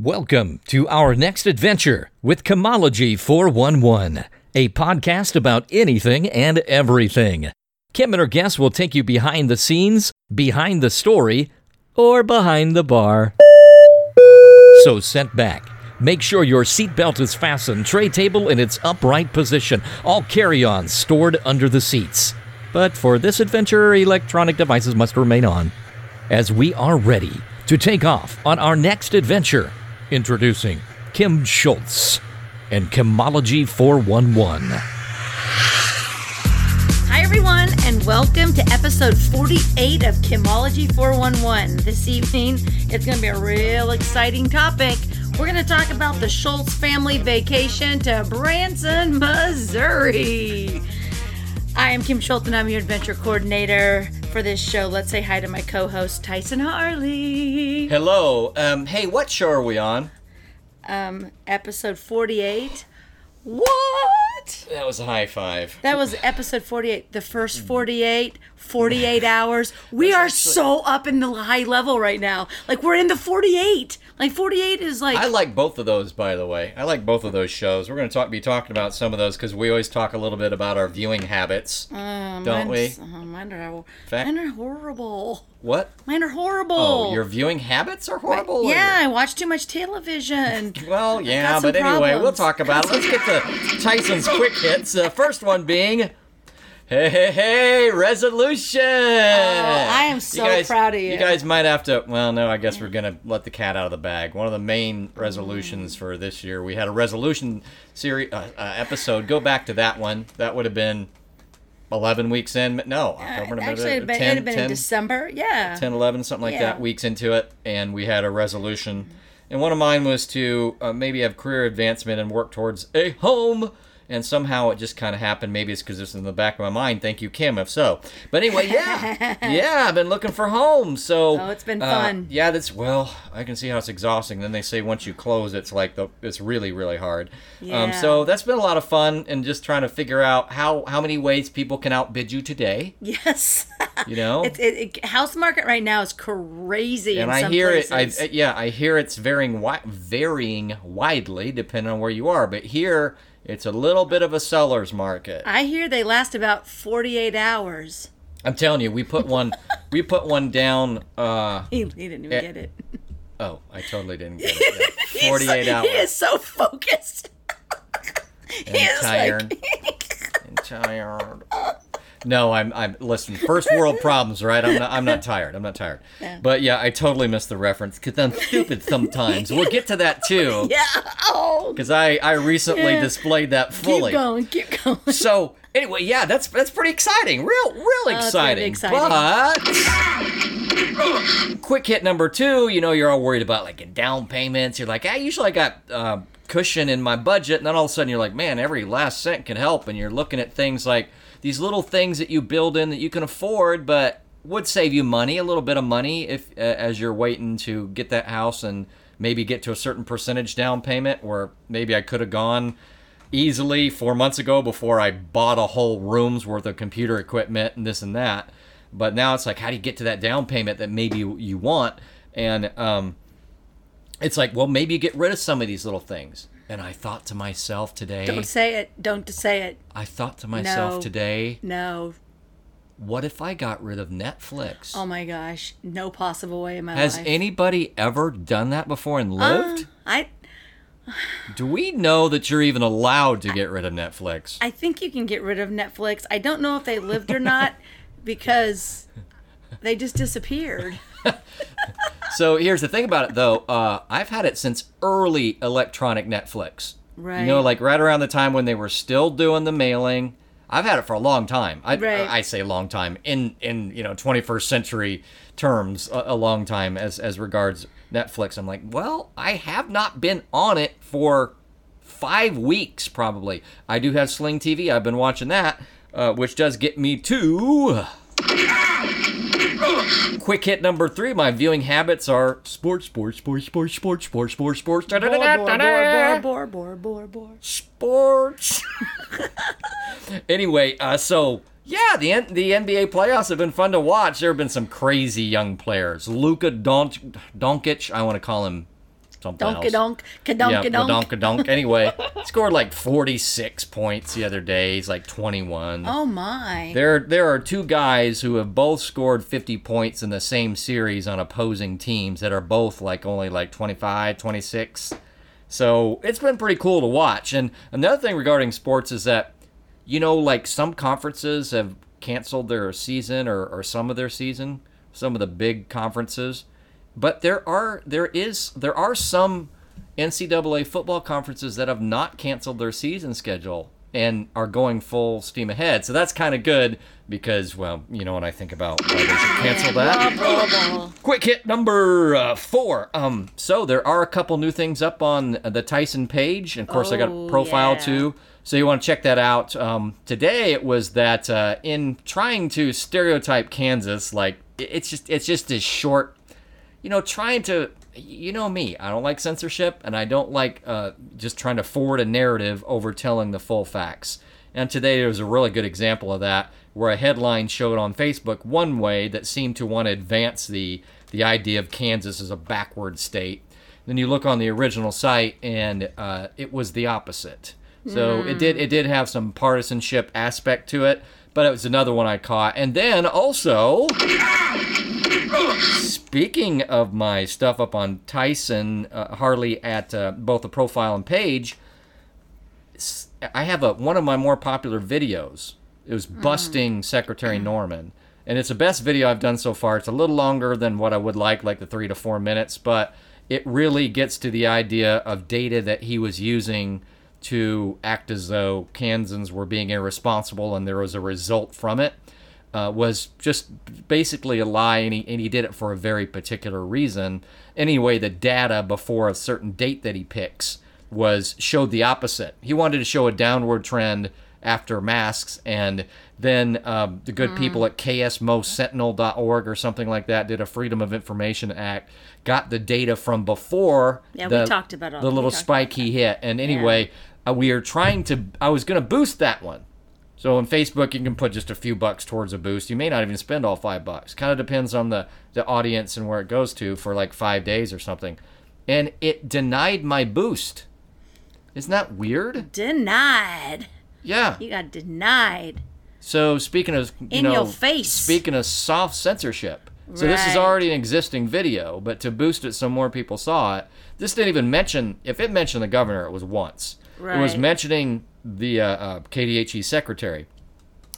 Welcome to our next adventure with Kimology 411, a podcast about anything and everything. Kim and her guests will take you behind the scenes, behind the story, or behind the bar. So sit back. Make sure your seatbelt is fastened, tray table in its upright position, all carry ons stored under the seats. But for this adventure, electronic devices must remain on. As we are ready to take off on our next adventure, introducing Kim Schultz and Kimology 411. Hi, everyone, and welcome to episode 48 of Kimology 411. This evening, it's going to be a real exciting topic. We're going to talk about the Schultz family vacation to Branson, Missouri. I am Kim Schultz, and I'm your adventure coordinator for this show. Let's say hi to my co host, Tyson Harley. Hello. Um, hey, what show are we on? Um, episode 48. What? That was a high five. That was episode 48. The first 48, 48 hours. We are so up in the high level right now. Like, we're in the 48. Like, 48 is like. I like both of those, by the way. I like both of those shows. We're going to talk, be talking about some of those because we always talk a little bit about our viewing habits, uh, don't we? uh, mine, are, Fact- mine are horrible. What? Mine are horrible. Oh, your viewing habits are horrible. or Yeah, I watch too much television. Well, yeah, but anyway, we'll talk about it. Let's get to Tyson's quick hits. The first one being. Hey, hey, hey, resolution! Oh, I am so proud of you. You guys might have to, well, no, I guess we're going to let the cat out of the bag. One of the main resolutions for this year, we had a resolution series uh, uh, episode. Go back to that one. That would have been 11 weeks in. No, October, November, Actually, 10, it'd have been 10, in December. Yeah. 10, 11, something like Yeah. that, weeks into it, and we had a resolution. And one of mine was to uh, maybe have career advancement and work towards a home. And somehow it just kind of happened. Maybe it's because it's in the back of my mind. Thank you, Kim, if so. But anyway, yeah. yeah, I've been looking for homes. So. Oh, it's been uh, fun. yeah, that's, well, I can see how it's exhausting. Then they say once you close, it's like, the it's really, really hard. Um, Yeah. so that's been a lot of fun and just trying to figure out how, how many ways people can outbid you today. Yes. You know? It's it, it, house market right now is crazy. and in I some hear places. it. I yeah, I hear it's varying varying widely depending on where you are. But here, it's a little bit of a seller's market. I hear they last about 48 hours. I'm telling you, we put one we put one down. Uh, He, he didn't even Eh, get it. oh, I totally didn't get it. Yeah. Forty-eight so, hours. He is so focused. he and is tired. like, and tired. No, I'm. I'm. Listen, first world problems, right? I'm not. I'm not tired. I'm not tired. But yeah, I totally missed the reference because I'm stupid sometimes. We'll get to that too. yeah. Oh, Because I I recently Yeah. displayed that fully. keep going, keep going. So anyway, yeah, that's that's pretty exciting. Real, real really exciting. exciting. But quick hit number two, you know, you're all worried about like down payments. You're like, I usually got uh, cushion in my budget, and then all of a sudden you're like, man, every last cent can help, and you're looking at things like these little things that you build in that you can afford, but would save you money, a little bit of money, if uh, as you're waiting to get that house and maybe get to a certain percentage down payment, where maybe I could have gone easily four months ago before I bought a whole room's worth of computer equipment and this and that. But now it's like, how do you get to that down payment that maybe you, you want? And um, it's like, well, maybe you get rid of some of these little things. And I thought to myself today, Don't say it. Don't say it. I thought to myself No. today, No. what if I got rid of Netflix? Oh my gosh. No possible way in my Has life. Has anybody ever done that before and Uh, lived? I Do we know that you're even allowed to get rid of Netflix? I think you can get rid of Netflix. I don't know if they lived or not because they just disappeared. So here's the thing about it, though. Uh, I've had it since early electronic Netflix. Right. You know, like right around the time when they were still doing the mailing. I've had it for a long time. I, Right. I say long time in in you know 21st century terms, a, a long time as as regards Netflix. I'm like, well, I have not been on it for five weeks probably. I do have Sling TV. I've been watching that, uh, which does get me to Quick hit number three. My viewing habits are sports, sports, sports, sports, sports, sports, sports, sports. sports, sports. Sports. anyway, uh, so yeah, the N- the NBA playoffs have been fun to watch. There have been some crazy young players. Luka Don- Doncic, I want to call him something else. Donk-a-donk, Yeah, ka-donk-a-donk. donk Anyway, scored like 46 points the other day. He's like 21. Oh my. There, there are two guys who have both scored 50 points in the same series on opposing teams that are both like only like 25, 26. So it's been pretty cool to watch. And another thing regarding sports is that, you know, like some conferences have canceled their season or, or some of their season, some of the big conferences. But there are there is there are some NCAA football conferences that have not canceled their season schedule and are going full steam ahead. So that's kind of good because, well, you know, when I think about why they should cancel that. Quick hit number uh, four. Um, so there are a couple new things up on the Tyson page. And of course, I got a Oh, profile yeah. too. So you want to check that out. Um, today it was that uh, in trying to stereotype Kansas, like it's just it's just this short you know, trying to, you know me, I don't like censorship and I don't like uh, just trying to forward a narrative over telling the full facts. And today there was a really good example of that where a headline showed on Facebook one way that seemed to want to advance the, the idea of Kansas as a backward state. Then you look on the original site and uh, it was the opposite. So it did it did have some partisanship aspect to it, but it was another one I caught. And then also Speaking of my stuff up on Tyson, uh, Harley at uh, both the profile and page, I have a one of my more popular videos. It was busting Secretary Norman, and it's the best video I've done so far. It's a little longer than what I would like, like the three to four minutes, but it really gets to the idea of data that he was using to act as though Kansans were being irresponsible, and there was a result from it uh, was just basically a lie, and he, and he did it for a very particular reason. Anyway, the data before a certain date that he picks was showed the opposite. He wanted to show a downward trend after masks, and then um, the good people at ksmosentinel.org or something like that did a Freedom of Information Act, got the data from before Yeah, we talked about all- the little spike he hit. And anyway, uh, we are trying to. I was going to boost that one. So on Facebook, you can put just a few bucks towards a boost. You may not even spend all five bucks. Kind of depends on the the audience and where it goes to for like five days or something. And it denied my boost. Isn't that weird? Denied. Yeah. You got denied. So speaking of you In know, your face. Speaking of soft censorship. So this is already an existing video, but to boost it so more people saw it, this didn't even mention. If it mentioned the governor, it was once. Right. It was mentioning the uh, uh, KDHE secretary,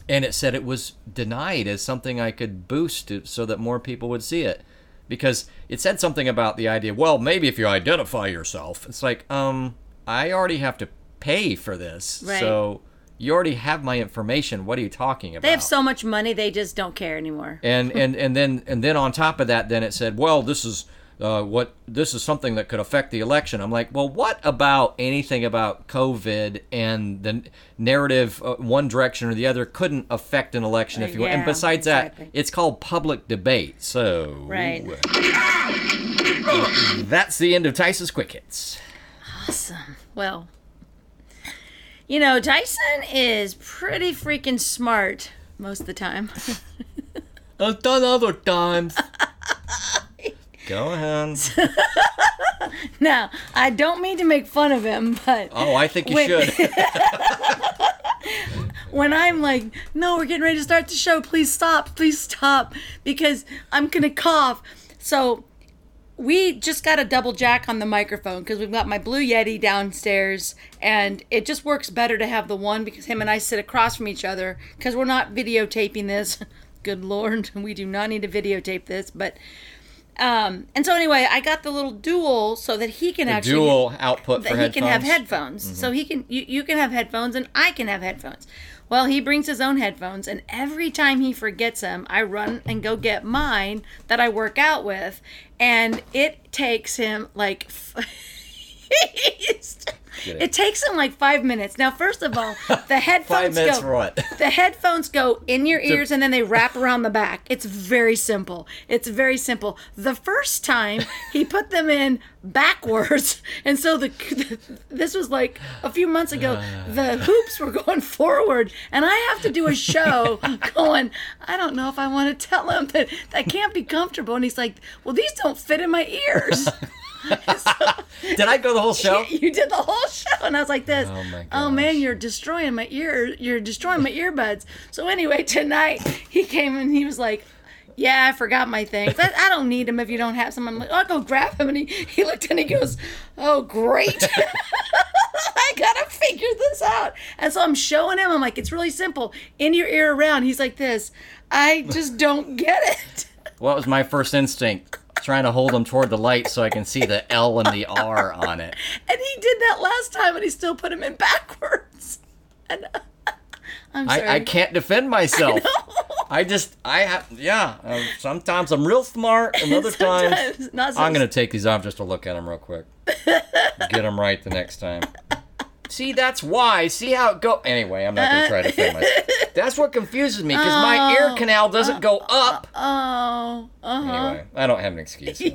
and it said it was denied as something I could boost so that more people would see it, because it said something about the idea. Well, maybe if you identify yourself, it's like, um, I already have to pay for this, Right. so you already have my information. What are you talking about? They have so much money, they just don't care anymore. and and and then and then on top of that, then it said, well, this is. Uh, what this is something that could affect the election. I'm like, well, what about anything about COVID and the narrative, uh, one direction or the other, couldn't affect an election if you want. And besides exactly. that, it's called public debate. So Right. that's the end of Tyson's quick hits. Awesome. Well, you know, Tyson is pretty freaking smart most of the time. a ton done other times. Go ahead. now, I don't mean to make fun of him, but Oh, I think you Wait. should. when I'm like, no, we're getting ready to start the show, please stop, please stop, because I'm gonna cough. So we just got a double jack on the microphone because we've got my Blue Yeti downstairs, and it just works better to have the one because him and I sit across from each other because we're not videotaping this. Good lord, we do not need to videotape this, but. Um, and so anyway, I got the little dual so that he can actually Dual output that he headphones. can have headphones. So he can you, you can have headphones and I can have headphones. Well, he brings his own headphones and every time he forgets them, I run and go get mine that I work out with and it takes him like f- it takes him like 5 minutes. Now, first of all, the Five headphones minutes go for what? the headphones go in your ears and then they wrap around the back. It's very simple. It's very simple. The first time he put them in backwards, and so the this was like a few months ago. Uh. The hoops were going forward, and I have to do a show going. I don't know if I want to tell him that that can't be comfortable, and he's like, "Well, these don't fit in my ears." Did I go the whole show? You did the whole show, and I was like this. Oh, my Oh man, you're destroying my ear. You're destroying my earbuds. So anyway, tonight he came and he was like. Yeah, I forgot my things. I, I don't need them if you don't have some. I'm like, I'll go grab them. And he, he looked and he goes, Oh, great. I gotta figure this out. And so I'm showing him. I'm like, It's really simple. In your ear around. He's like, This. I just don't get it. What was my first instinct? Trying to hold them toward the light so I can see the L and the R on it. And he did that last time and he still put him in backwards. And I'm sorry. I, I can't defend myself. I just, I have, yeah. Um, sometimes I'm real smart, and other times Sometimes, not so I'm gonna take these off just to look at them real quick. Get them right the next time. See, that's why. See how it go. Anyway, I'm not gonna try to defend myself. That's what confuses me because my ear canal doesn't go up. Oh, uh-huh. Anyway, I don't have an excuse. so.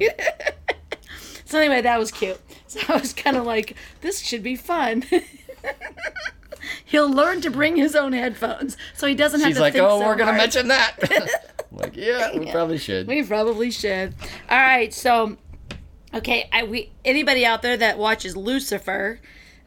So anyway, that was cute. So I was kind of like, this should be fun. He'll learn to bring his own headphones, so he doesn't have She's to like, think "Oh, so we're gonna hard." mention that." I'm like, yeah, we probably should. We probably should. All right, so okay, I we anybody out there that watches Lucifer,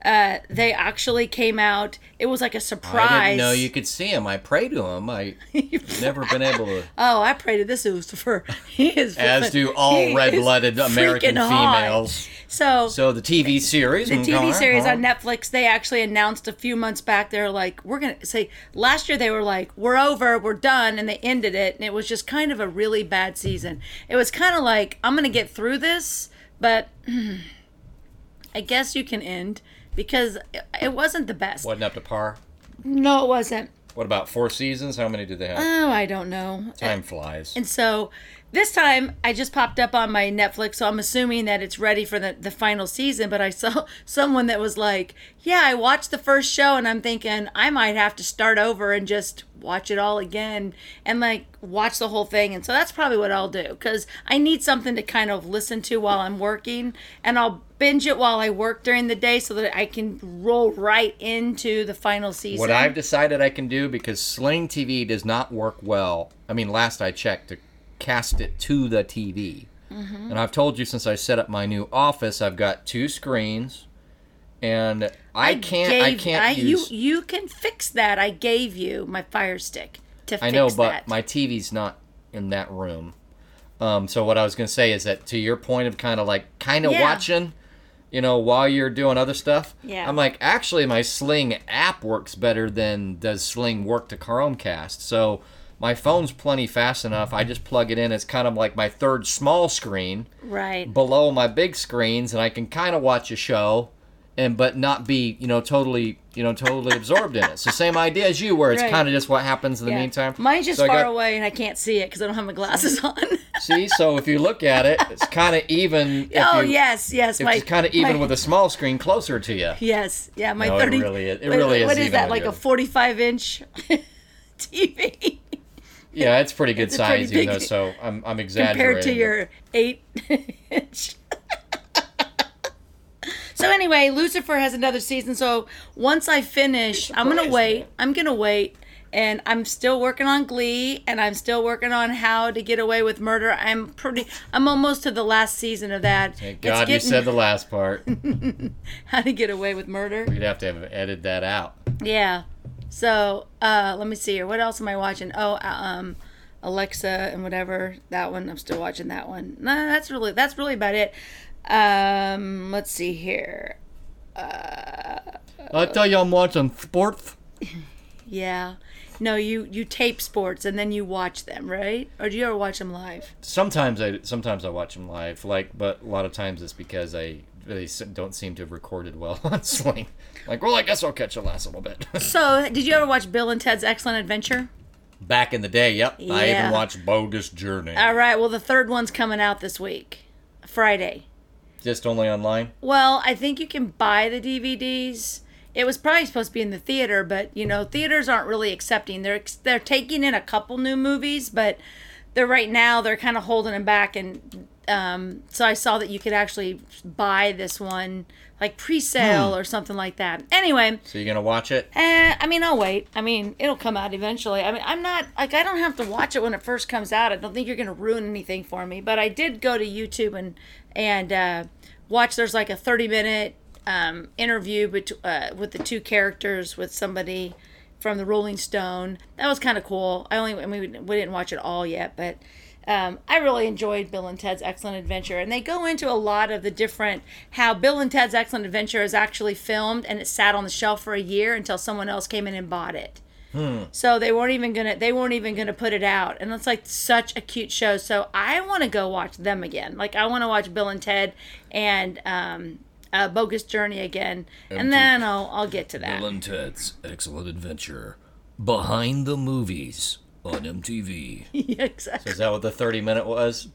uh, they actually came out. It was like a surprise. I didn't know you could see him. I pray to him. I never been able to. Oh, I pray to this Lucifer. He is As do all red-blooded American females. So So the TV series, the TV series on Netflix, they actually announced a few months back. They're like, we're gonna say last year they were like, we're over, we're done, and they ended it, and it was just kind of a really bad season. It was kind of like, I'm gonna get through this, but I guess you can end because it- wasn't the best. wasn't up to par. No, it wasn't. What about four seasons? How many did they have? Oh, I don't know. Time flies. And so this time I just popped up on my Netflix, so I'm assuming that it's ready for the, the final season. But I saw someone that was like, Yeah, I watched the first show, and I'm thinking I might have to start over and just watch it all again and like watch the whole thing. And so that's probably what I'll do because I need something to kind of listen to while I'm working, and I'll binge it while I work during the day so that I can roll right into the final season. What I've decided I can do because Sling TV does not work well. I mean, last I checked, to cast it to the TV. Mm-hmm. And I've told you since I set up my new office, I've got two screens, and I, can't. I gave- can't I, use. You you can fix that. I gave you my Fire Stick to fix I know, but that. my TV's not in that room. Um, so what I was gonna say is that to your point of kind of like kind of Yeah. watching, you know, while you're doing other stuff. Yeah. I'm like, actually, my Sling app works better than does Sling work to Chromecast. So my phone's plenty fast enough. I just plug it in. It's kind of like my third small screen right. below my big screens, and I can kind of watch a show, and but not be you know totally you know totally absorbed in it. So same idea as you, where it's Right. kind of just what happens in the Yeah. meantime. Mine's just So I far got- away and I can't see it because I don't have my glasses on. See, so if you look at it, it's kind of even. If oh you, yes, yes. My It's kind of even my- with a small screen closer to you. Yes, yeah. My No, it thirty. really is- it really is What is even that? with Like a forty-five inch TV Yeah, it's pretty good It's a pretty size, even big- though. So I'm, I'm exaggerating. compared to your eight inch. so anyway, Lucifer has another season. So once I finish, I'm gonna wait. me. I'm gonna wait. And I'm still working on Glee, and I'm still working on How to Get Away with Murder. I'm pretty. I'm almost to the last season of that. Thank It's God you said the last part. How to Get Away with Murder. We'd have to have edited that out. Yeah. So uh, let me see here. What else am I watching? Oh, uh, um, Alexa and whatever. That one. I'm still watching that one. No, that's really that's really about it. Um, let's see here. Uh, I tell you, I'm watching sports. Yeah. No, you you tape sports and then you watch them, right? Or do you ever watch them live? Sometimes I sometimes I watch them live, like, but a lot of times it's because I they don't seem to have recorded well on Sling. Like, well, I guess I'll catch the last little bit. So, did you ever watch Bill and Ted's Excellent Adventure? Back in the day, yep. I even watched Bogus Journey. All right. Well, the third one's coming out this week, Friday. Just only online. Well, I think you can buy the DVDs. It was probably supposed to be in the theater, but you know, theaters aren't really accepting. They're they're taking in a couple new movies, but they're right now they're kind of holding them back. And um, so I saw that you could actually buy this one like pre-sale or something like that. Anyway, So you're gonna watch it? Eh, I mean, I'll wait. I mean, it'll come out eventually. I mean, I'm not like I don't have to watch it when it first comes out. I don't think you're going to ruin anything for me. But I did go to YouTube and and uh, watch. There's like a 30 minute um, interview bet- uh, with the two characters with somebody from the Rolling Stone. That was kind of cool. I only I mean, we didn't watch it all yet, but um, I really enjoyed Bill and Ted's Excellent Adventure, and they go into a lot of the different how Bill and Ted's Excellent Adventure is actually filmed, and it sat on the shelf for a year until someone else came in and bought it. So they weren't even gonna they weren't even gonna put it out, and it's like such a cute show. So I want to go watch them again. Like I want to watch Bill and Ted and um, uh, Bogus Journey again, and then I'll I'll get to that. Bill and Ted's Excellent Adventure. Behind the movies on MTV. yeah, exactly. Is that what the 30 minute was?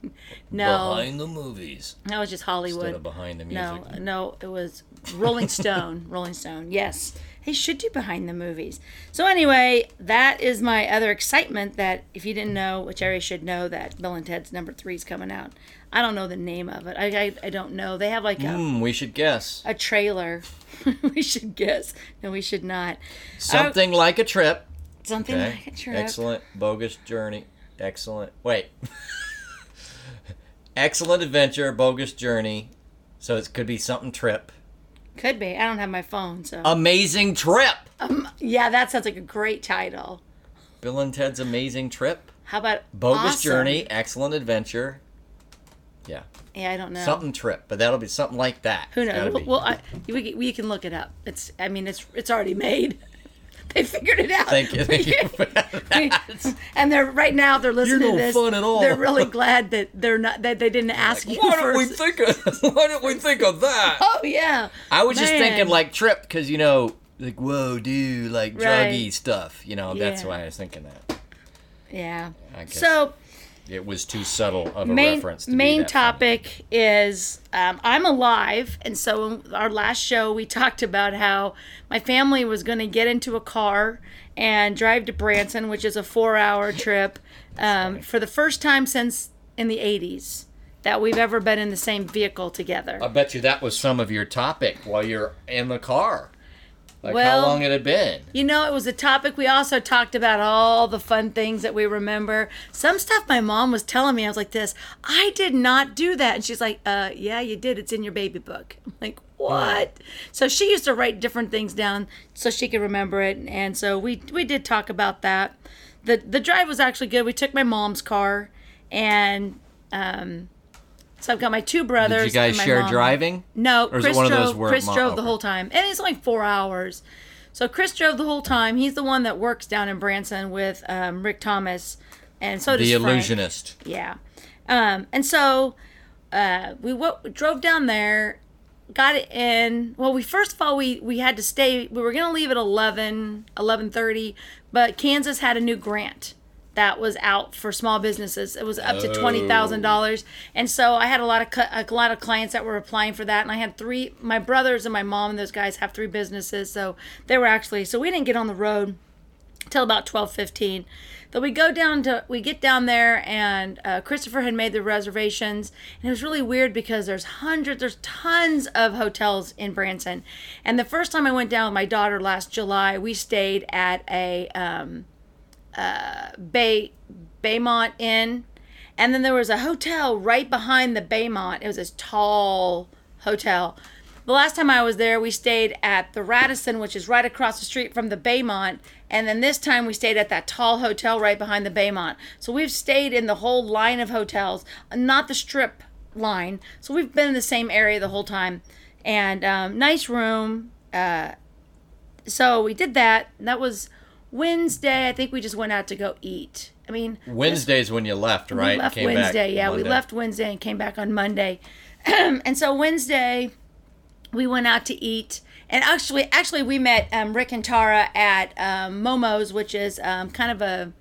No, Behind the movies. that was just Hollywood. Instead of behind the music. no, no, it was Rolling Stone. Rolling Stone. Yes. They should do behind the movies. So anyway, that is my other excitement that if you didn't know, which Ari should know that Bill and Ted's number three is coming out. I don't know the name of it. I, I, I don't know. They have like a, Hmm, we should guess. a trailer. we should guess. No, we should not. Something like a trip. Something Okay. like a trip. Excellent. Bogus journey. Excellent. Wait. Excellent adventure. Bogus journey. So it could be something trip. Could be. I don't have my phone, so. Amazing trip. Um, yeah, that sounds like a great title. Bill and Ted's Amazing Trip. How about Bogus awesome? journey. Excellent adventure. Yeah. Yeah, I don't know. Something trip, but that'll be something like that. Who knows? Well, I, we, we can look it up. It's. I mean, it's it's already made. They figured it out. Thank you. Thank you. and they're right now. They're listening no to this. fun at all. They're really glad that they're not that they didn't ask you Why don't we think of Why don't we think of that? oh yeah. I was just thinking like trip because you know like whoa dude like Right. druggy stuff. You know that's why I was thinking that. Yeah. Guess So it was too subtle of a main reference. Main that funny. topic is um, I'm alive, and so in our last show we talked about how my family was going to get into a car and drive to Branson, which is a four-hour trip, um, for the first time since in the '80s that we've ever been in the same vehicle together. I bet you that was some of your topic while you're in the car. Like Well- how long it had been. You know, it was a topic. We also talked about all the fun things that we remember. Some stuff my mom was telling me, I was like, "This, I did not do that," and she's like, "Uh, yeah, you did. It's in your baby book." I'm like, "What?" So she used to write different things down so she could remember it, and so we we did talk about that. the The drive was actually good. We took my mom's car, and um, so I've got my two brothers. Did you guys share mom. driving? No, Or is it Chris one of drove. those where Chris mom- drove the whole time, and it's like four hours. So Chris drove the whole time. He's the one that works down in Branson with um, Rick Thomas, and so does The Frank. illusionist. Yeah, um, and so uh, we w- drove down there, got it in. Well, we first of all we we had to stay. We were gonna leave at 11, 11.30, but Kansas had a new grant that was out for small businesses. It was up to twenty thousand dollars, and so I had a lot of cu- a lot of clients that were applying for that, and I had three. My brothers and my mom and those guys have three businesses, so they were actually. So we didn't get on the road till about twelve fifteen. Then we go down to we get down there, and uh, Christopher had made the reservations, and it was really weird because there's hundreds, there's tons of hotels in Branson, and the first time I went down with my daughter last July, we stayed at a um, Bay Baymont Inn, and then there was a hotel right behind the Baymont. It was this tall hotel. The last time I was there, we stayed at the Radisson, which is right across the street from the Baymont, and then this time we stayed at that tall hotel right behind the Baymont. So we've stayed in the whole line of hotels, not the strip line. So we've been in the same area the whole time, and um, nice room. Uh, so we did that. That was Wednesday. I think we just went out to go eat. I mean, Wednesday's when you left, right? we left Came back Wednesday. Yeah, we left Wednesday and came back on Monday. and so Wednesday, we went out to eat. And actually, actually, we met um, Rick and Tara at um, Momo's, which is um, kind of a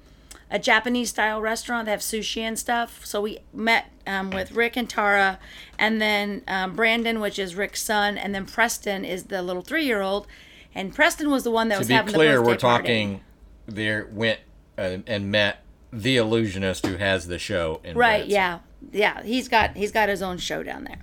a Japanese style restaurant. They have sushi and stuff. So we met um, with Rick and Tara, and then um, Brandon, which is Rick's son, and then Preston is the little three year old. And Preston was the one that To was be having clear, the birthday To be clear, we're party. talking. There went uh, and met the illusionist who has the show in Right, Branson. yeah. Yeah, he's got he's got his own show down there.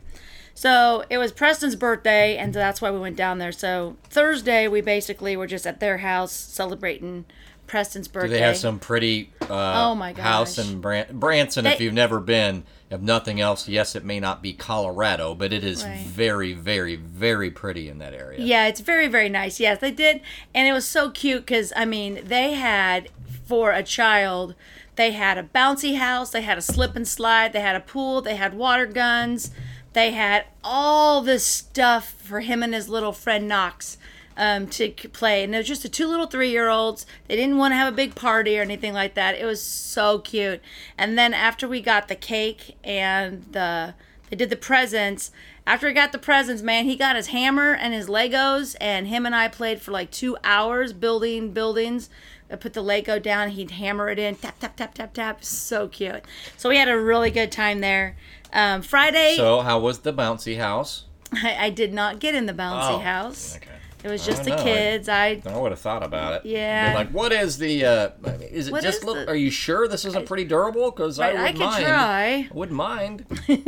So it was Preston's birthday, and that's why we went down there. So Thursday, we basically were just at their house celebrating Preston's birthday. Do they have some pretty uh, Oh my gosh. house in Bran- Branson? if you've never been, if nothing else, yes, it may not be Colorado, but it is Right. very, very, very pretty in that area. Yeah, it's very, very nice. Yes, they did. And it was so cute because, I mean, they had, for a child, they had a bouncy house, they had a slip and slide, they had a pool, they had water guns, they had all this stuff for him and his little friend Knox um, to play. And it was just the two little three year olds. They didn't want to have a big party or anything like that. It was so cute. And then after we got the cake and the they did the presents. After he got the presents, man, he got his hammer and his Legos, and him and I played for like two hours building buildings. I put the Lego down, he'd hammer it in, tap, tap, tap, tap, tap. So cute. So we had a really good time there. Um, Friday, So, how was the bouncy house? I, I did not get in the bouncy Oh, house. Okay. It was just the know. kids. I I would have thought about it. Yeah. Be like, what is the? Uh, is it What just? is Look, the- are you sure this isn't pretty durable? Because I would I could mind. try. I wouldn't mind.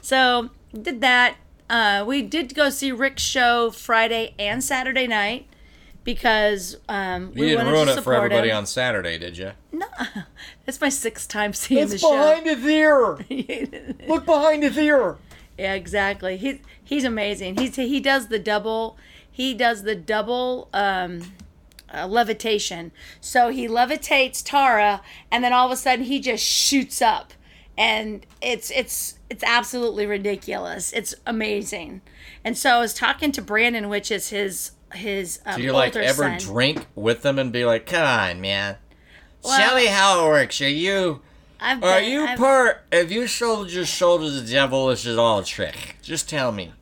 So did that. Uh, we did go see Rick's show Friday and Saturday night because um, You we didn't wanted ruin to it for everybody him. on Saturday, did you? No. It's my sixth time seeing it's the show. it there. Look behind his ear. Yeah, exactly. He's he's amazing. He's he does the double. He does the double um, uh, levitation. So he levitates Tara, and then all of a sudden he just shoots up, and it's it's it's absolutely ridiculous. It's amazing. And so I was talking to Brandon, which is his his um, Do you like ever son. drink with them and be like, "Come on, man, Well- show me how it works"? Are you? I've Are been- you I've- part? If you sold your soul to the devil, this is all a trick. Just tell me.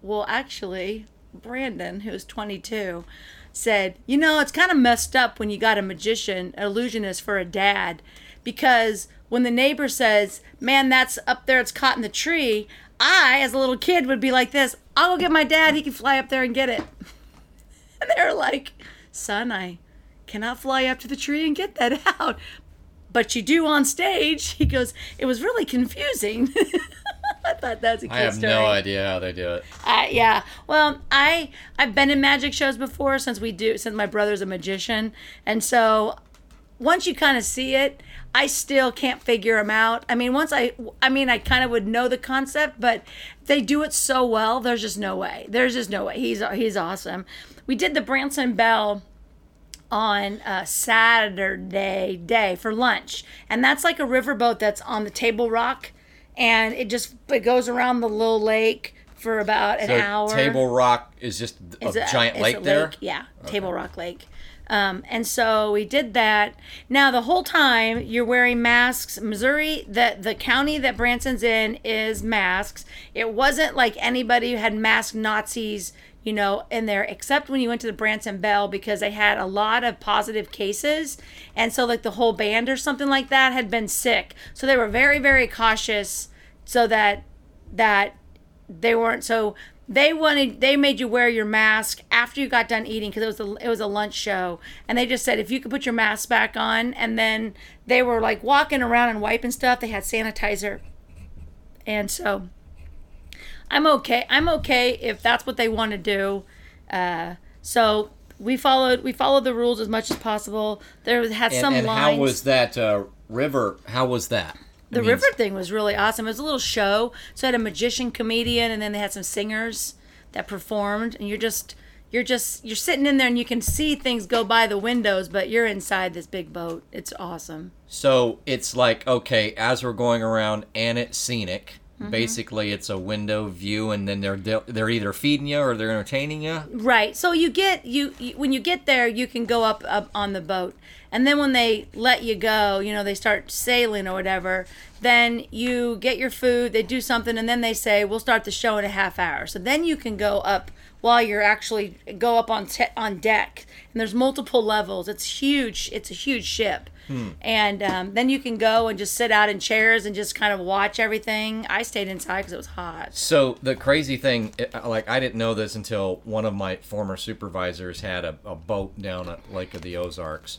Well, actually, Brandon, who's 22, said, You know, it's kind of messed up when you got a magician, an illusionist for a dad, because when the neighbor says, Man, that's up there, it's caught in the tree, I, as a little kid, would be like this I'll go get my dad, he can fly up there and get it. And they're like, Son, I cannot fly up to the tree and get that out. But you do on stage. He goes, It was really confusing. I thought that's a cute I have story. no idea how they do it. Uh, yeah. Well, I I've been in magic shows before since we do since my brother's a magician, and so once you kind of see it, I still can't figure them out. I mean, once I I mean, I kind of would know the concept, but they do it so well. There's just no way. There's just no way. He's he's awesome. We did the Branson Belle on uh, Saturday day for lunch, and that's like a riverboat that's on the Table Rock, and it just it goes around the little lake for about an So hour. Table Rock is just a, giant lake a there. Yeah, Table Rock Lake. Um, and so we did that. Now the whole time you're wearing masks. Missouri, the the county that Branson's in is masks. It wasn't like anybody who had masked Nazis, you know, in there, except when you went to the Branson Belle because they had a lot of positive cases, and so like the whole band or something like that had been sick. So they were very very cautious, so that that they weren't so they wanted they made you wear your mask after you got done eating because it was a it was a lunch show. And they just said if you could put your mask back on and then they were like walking around and wiping stuff. They had sanitizer. And so i'm okay i'm okay if that's what they want to do uh, so we followed we followed the rules as much as possible there was had And, some and lines how was that uh, river? How was that? the I mean, river thing was really awesome. It was a little show. So I had a magician, comedian, and then they had some singers that performed. And you're just, you're just, you're sitting in there and you can see things go by the windows, but you're inside this big boat. It's awesome. So it's like okay, as we're going around, and it's scenic. Mm-hmm. Basically, it's a window view, and then they're they're either feeding you or they're entertaining you. Right. So you get you, you when you get there, you can go up up on the boat, and then when they let you go, you know they start sailing or whatever. Then you get your food. They do something, and then they say we'll start the show in a half hour. So then you can go up while you're actually go up on te- on deck, and there's multiple levels. It's huge. It's a huge ship. And um, then you can go and just sit out in chairs and just kind of watch everything. I stayed inside because it was hot. So the crazy thing, like I didn't know this until one of my former supervisors had a, a boat down at Lake of the Ozarks,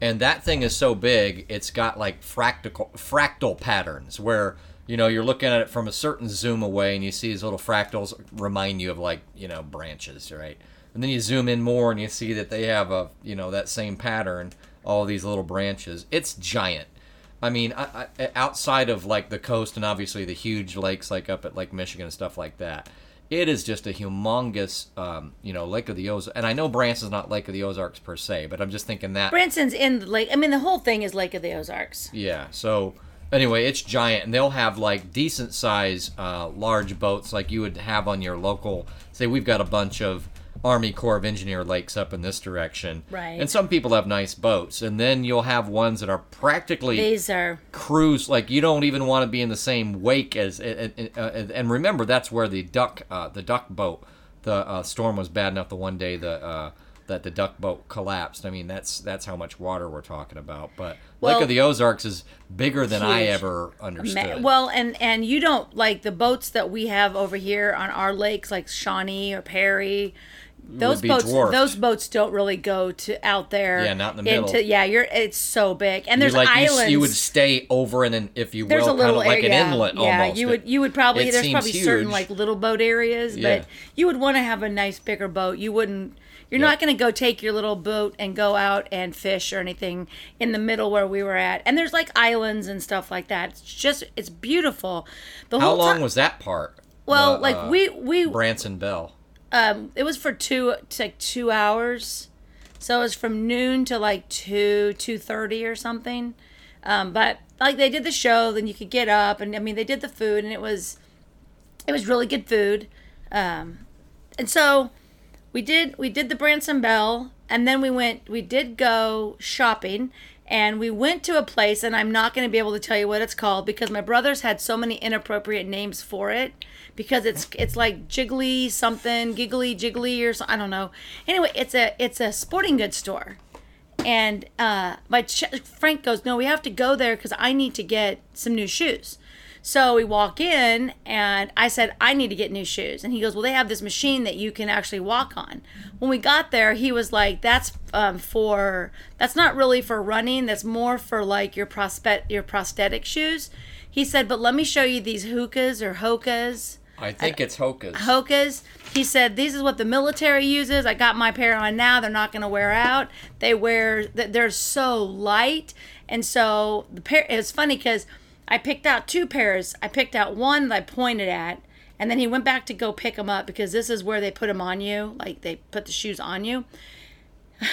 and that thing is so big, it's got like fractal fractal patterns where you know you're looking at it from a certain zoom away, and you see these little fractals remind you of like you know branches, right? And then you zoom in more, and you see that they have a you know that same pattern, all these little branches. It's giant. I mean, I, I, outside of like the coast and obviously the huge lakes like up at Lake Michigan and stuff like that, it is just a humongous, um, you know, Lake of the Ozarks. And I know Branson's not Lake of the Ozarks per se, but I'm just thinking that. Branson's in the lake. I mean, the whole thing is Lake of the Ozarks. Yeah. So anyway, it's giant, and they'll have like decent size, uh, large boats like you would have on your local. Say we've got a bunch of Army Corps of Engineer lakes up in this direction, Right. And some people have nice boats, and then you'll have ones that are practically These are cruise like you don't even want to be in the same wake as and, and remember that's where the duck uh, the duck boat the uh, storm was bad enough the one day the uh, that the duck boat collapsed i mean that's that's how much water we're talking about but Well- lake of the ozarks is bigger than i ever understood Well, and and you don't like the boats that we have over here on our lakes, like Shawnee or Perry. Those boats, dwarfed. those boats don't really go to out there. Yeah, not in the middle. Into, yeah, you're. It's so big, and there's like you islands. you, would stay over in an if you will there's a kind little of like area, an inlet yeah, almost you would you would probably It there's probably certain like little boat areas, Yeah. but you would want to have a nice bigger boat. You wouldn't. You're not going to go take your little boat and go out and fish or anything in the middle where we were at. And there's like islands and stuff like that. It's just it's beautiful. The how long was that part well, like uh, we we Branson Belle um it was for two like two hours. So it was from noon to like 2 2.30 or something. Um but like they did the show then you could get up and i mean they did the food and it was it was really good food. Um and so we did we did the Branson Belle and then we went we did go shopping and we went to a place and i'm not going to be able to tell you what it's called because my brothers had so many inappropriate names for it because it's it's like jiggly something giggly jiggly or so, i don't know anyway it's a it's a sporting goods store and uh, my ch- Frank goes, "No, we have to go there because I need to get some new shoes." So we walk in, and I said, "I need to get new shoes." And he goes, "Well, they have this machine that you can actually walk on." When we got there, he was like, "That's um, for that's not really for running. That's more for like your prospect your prosthetic shoes." He said, "But let me show you these hookahs or hokas." i think it's hokas Hokas. He said, "These is what the military uses. I got my pair on now. They're not going to wear out. They wear. th- They're so light, and so the pair. It was funny because I picked out two pairs. I picked out one that I pointed at, and then he went back to go pick them up because this is where they put them on you. Like they put the shoes on you."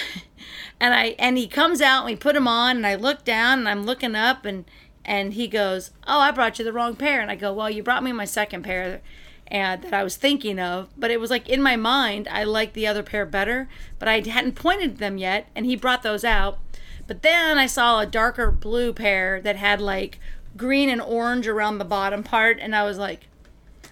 and I and he comes out and we put him on and I look down and I'm looking up and and he goes, "Oh, I brought you the wrong pair." And I go, "Well, you brought me my second pair." And that I was thinking of, but it was like in my mind, I liked the other pair better, but I hadn't pointed them yet, and he brought those out. But then I saw a darker blue pair that had like green and orange around the bottom part, and I was like,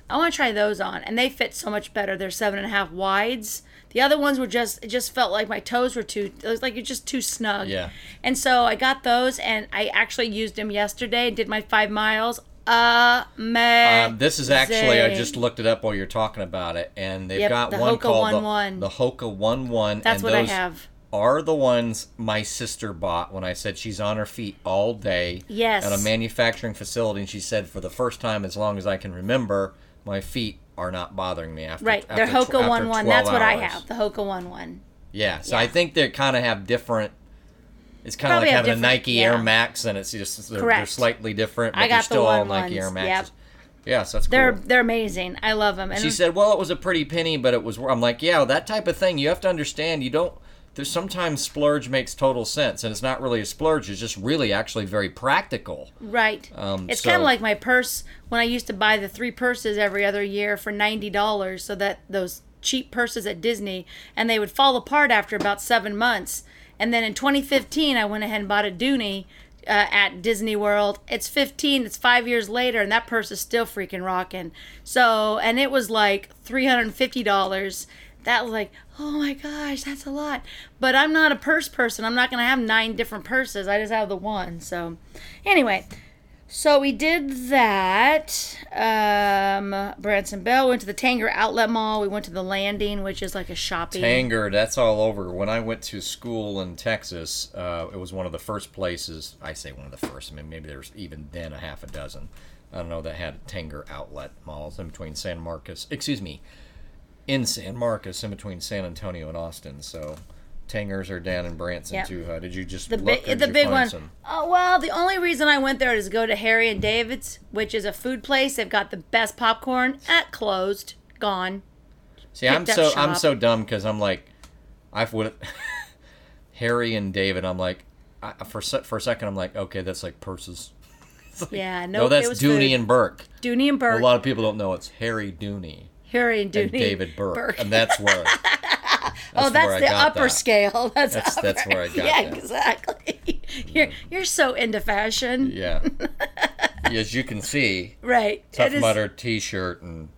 I want to try those on, and they fit so much better. They're seven and a half wides. The other ones were just it just felt like my toes were too it was like it's just too snug. Yeah. And so I got those, and I actually used them yesterday. and Did my five miles. Amazing. Um, this is actually I just looked it up while you're talking about it, and they've Yep, got the one Hoka called the, 1-1. the Hoka One One. That's and what I those have. Are the ones my sister bought when I said she's on her feet all day Yes. at a manufacturing facility, and she said for the first time as long as I can remember, my feet are not bothering me after Right, they're after Hoka one one. 12 That's what I have. The Hoka one one. Yeah, so Yeah. I think they kind of have different. It's kind of like having a Nike yeah. Air Max, and it's just they're, they're slightly different, but they're got the still all Nike Air ones, Yeah, Yes, that's cool. They're they're amazing. I love them. And She said, "Well, it was a pretty penny, but it was." I'm like, "Yeah, that type of thing. You have to understand. You don't there's sometimes splurge makes total sense and it's not really a splurge it's just really actually very practical right um, it's so. kind of like my purse when i used to buy the three purses every other year for $90 so that those cheap purses at disney and they would fall apart after about seven months and then in 2015 i went ahead and bought a dooney uh, at Disney World. It's 15, it's five years later, and that purse is still freaking rocking. So, and it was like $350. That was like, oh my gosh, that's a lot. But I'm not a purse person. I'm not gonna have nine different purses. I just have the one. So, anyway, so we did that. Um, Branson Belle went to the Tanger Outlet Mall. We went to the Landing, which is like a shopping. Tanger, that's all over. When I went to school in Texas, uh, it was one of the first places. I say one of the first. I mean, maybe there's even then a half a dozen. I don't know that had Tanger outlet malls in between San Marcos. Excuse me, in San Marcos, in between San Antonio and Austin. So, Tangers are down in Branson Yep. too. Huh? Did you just The look, big, the big one. some? Oh well, the only reason I went there is to go to Harry and David's, which is a food place. They've got the best popcorn. At closed, gone. See, I'm picked up so I'm so dumb because I'm like, I would Harry and David. I'm like, I, for for a second, I'm like, okay, that's like purses. Yeah, no, No, that's Dooney food. and Bourke. Dooney and Bourke. A lot of people don't know it's Harry Dooney Harry and and David Burke, and that's where. That's oh, that's where the upper that. scale. That's That's- upper. that's where I got it. Yeah, that. exactly. You're you're so into fashion, Yeah. As you can see, right? Tough It is- Mudder T-shirt and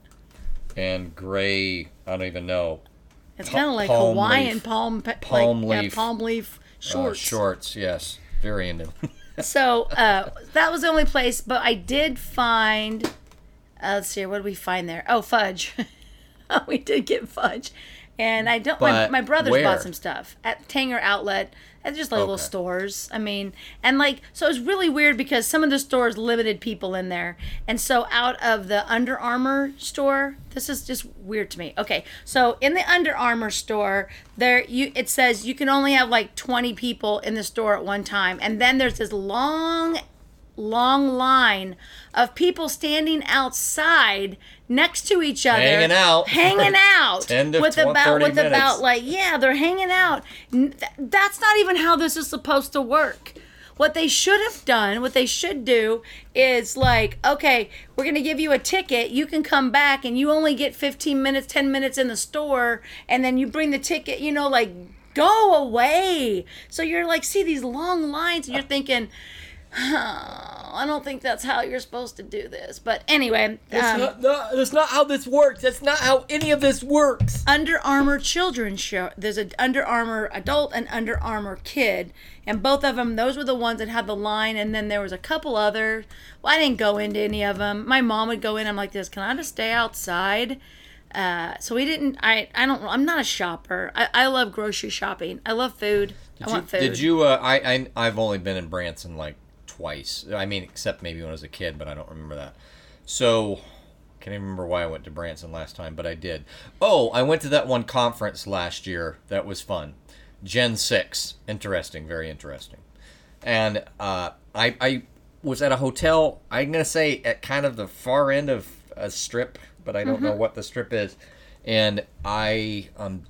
and gray. I don't even know. It's pa- kind of like Hawaiian leaf. palm Palm like, yeah, leaf. palm leaf Uh, shorts. shorts, yes, very into. So uh, that was the only place, but I did find. Uh, let's see, what did we find there? Oh, fudge. we did get fudge, and I don't. My, But my brothers where? bought some stuff at Tanger Outlet. At just like little stores. I mean, and like so it was really weird because some of the stores limited people in there, and so out of the Under Armour store, this is just weird to me. Okay, so in the Under Armour store, there you it says you can only have like twenty people in the store at one time, and then there's this long long line of people standing outside next to each other Hanging out. hanging out 10 to with 20, about 30 with about like yeah they're hanging out. That's not even how this is supposed to work. What they should have done what they should do is like okay we're going to give you a ticket. You can come back and you only get 15 minutes 10 minutes in the store and then you bring the ticket you know like go away. So you're like see these long lines and you're thinking I don't think that's how you're supposed to do this. But anyway, um, that's not how this works. That's not how any of this works. Under Armour children's show. There's an Under Armour adult and Under Armour kid, and both of them. Those were the ones that had the line, and then there was a couple other. Well, I didn't go into any of them. My mom would go in. I'm like this. Can I just stay outside? Uh, so we didn't. I I don't. I'm not a shopper. I, I love grocery shopping. I love food. I you, want food. did you? Uh, I, I I've only been in Branson like twice. I mean, except maybe when I was a kid, but I don't remember that. So can't even remember why I went to Branson last time, but I did. Oh, I went to that one conference last year. That was fun. Gen six, interesting, very interesting. And uh, I I was at a hotel. I'm gonna say at kind of the far end of a strip, but I don't Mm-hmm. know what the strip is. And I um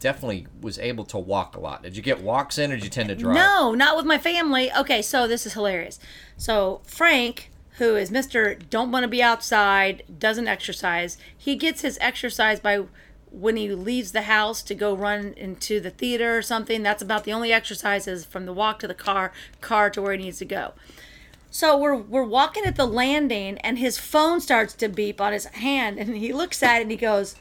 definitely was able to walk a lot. Did you get walks in, or did you tend to drive? No, not with my family. Okay, so this is hilarious. So Frank, who is Mr. Don't Want to Be Outside, doesn't exercise. He gets his exercise by when he leaves the house to go run into the theater or something. That's about the only exercise is from the walk to the car, car to where he needs to go. So we're we're walking at the landing and his phone starts to beep on his hand and he looks at it and he goes,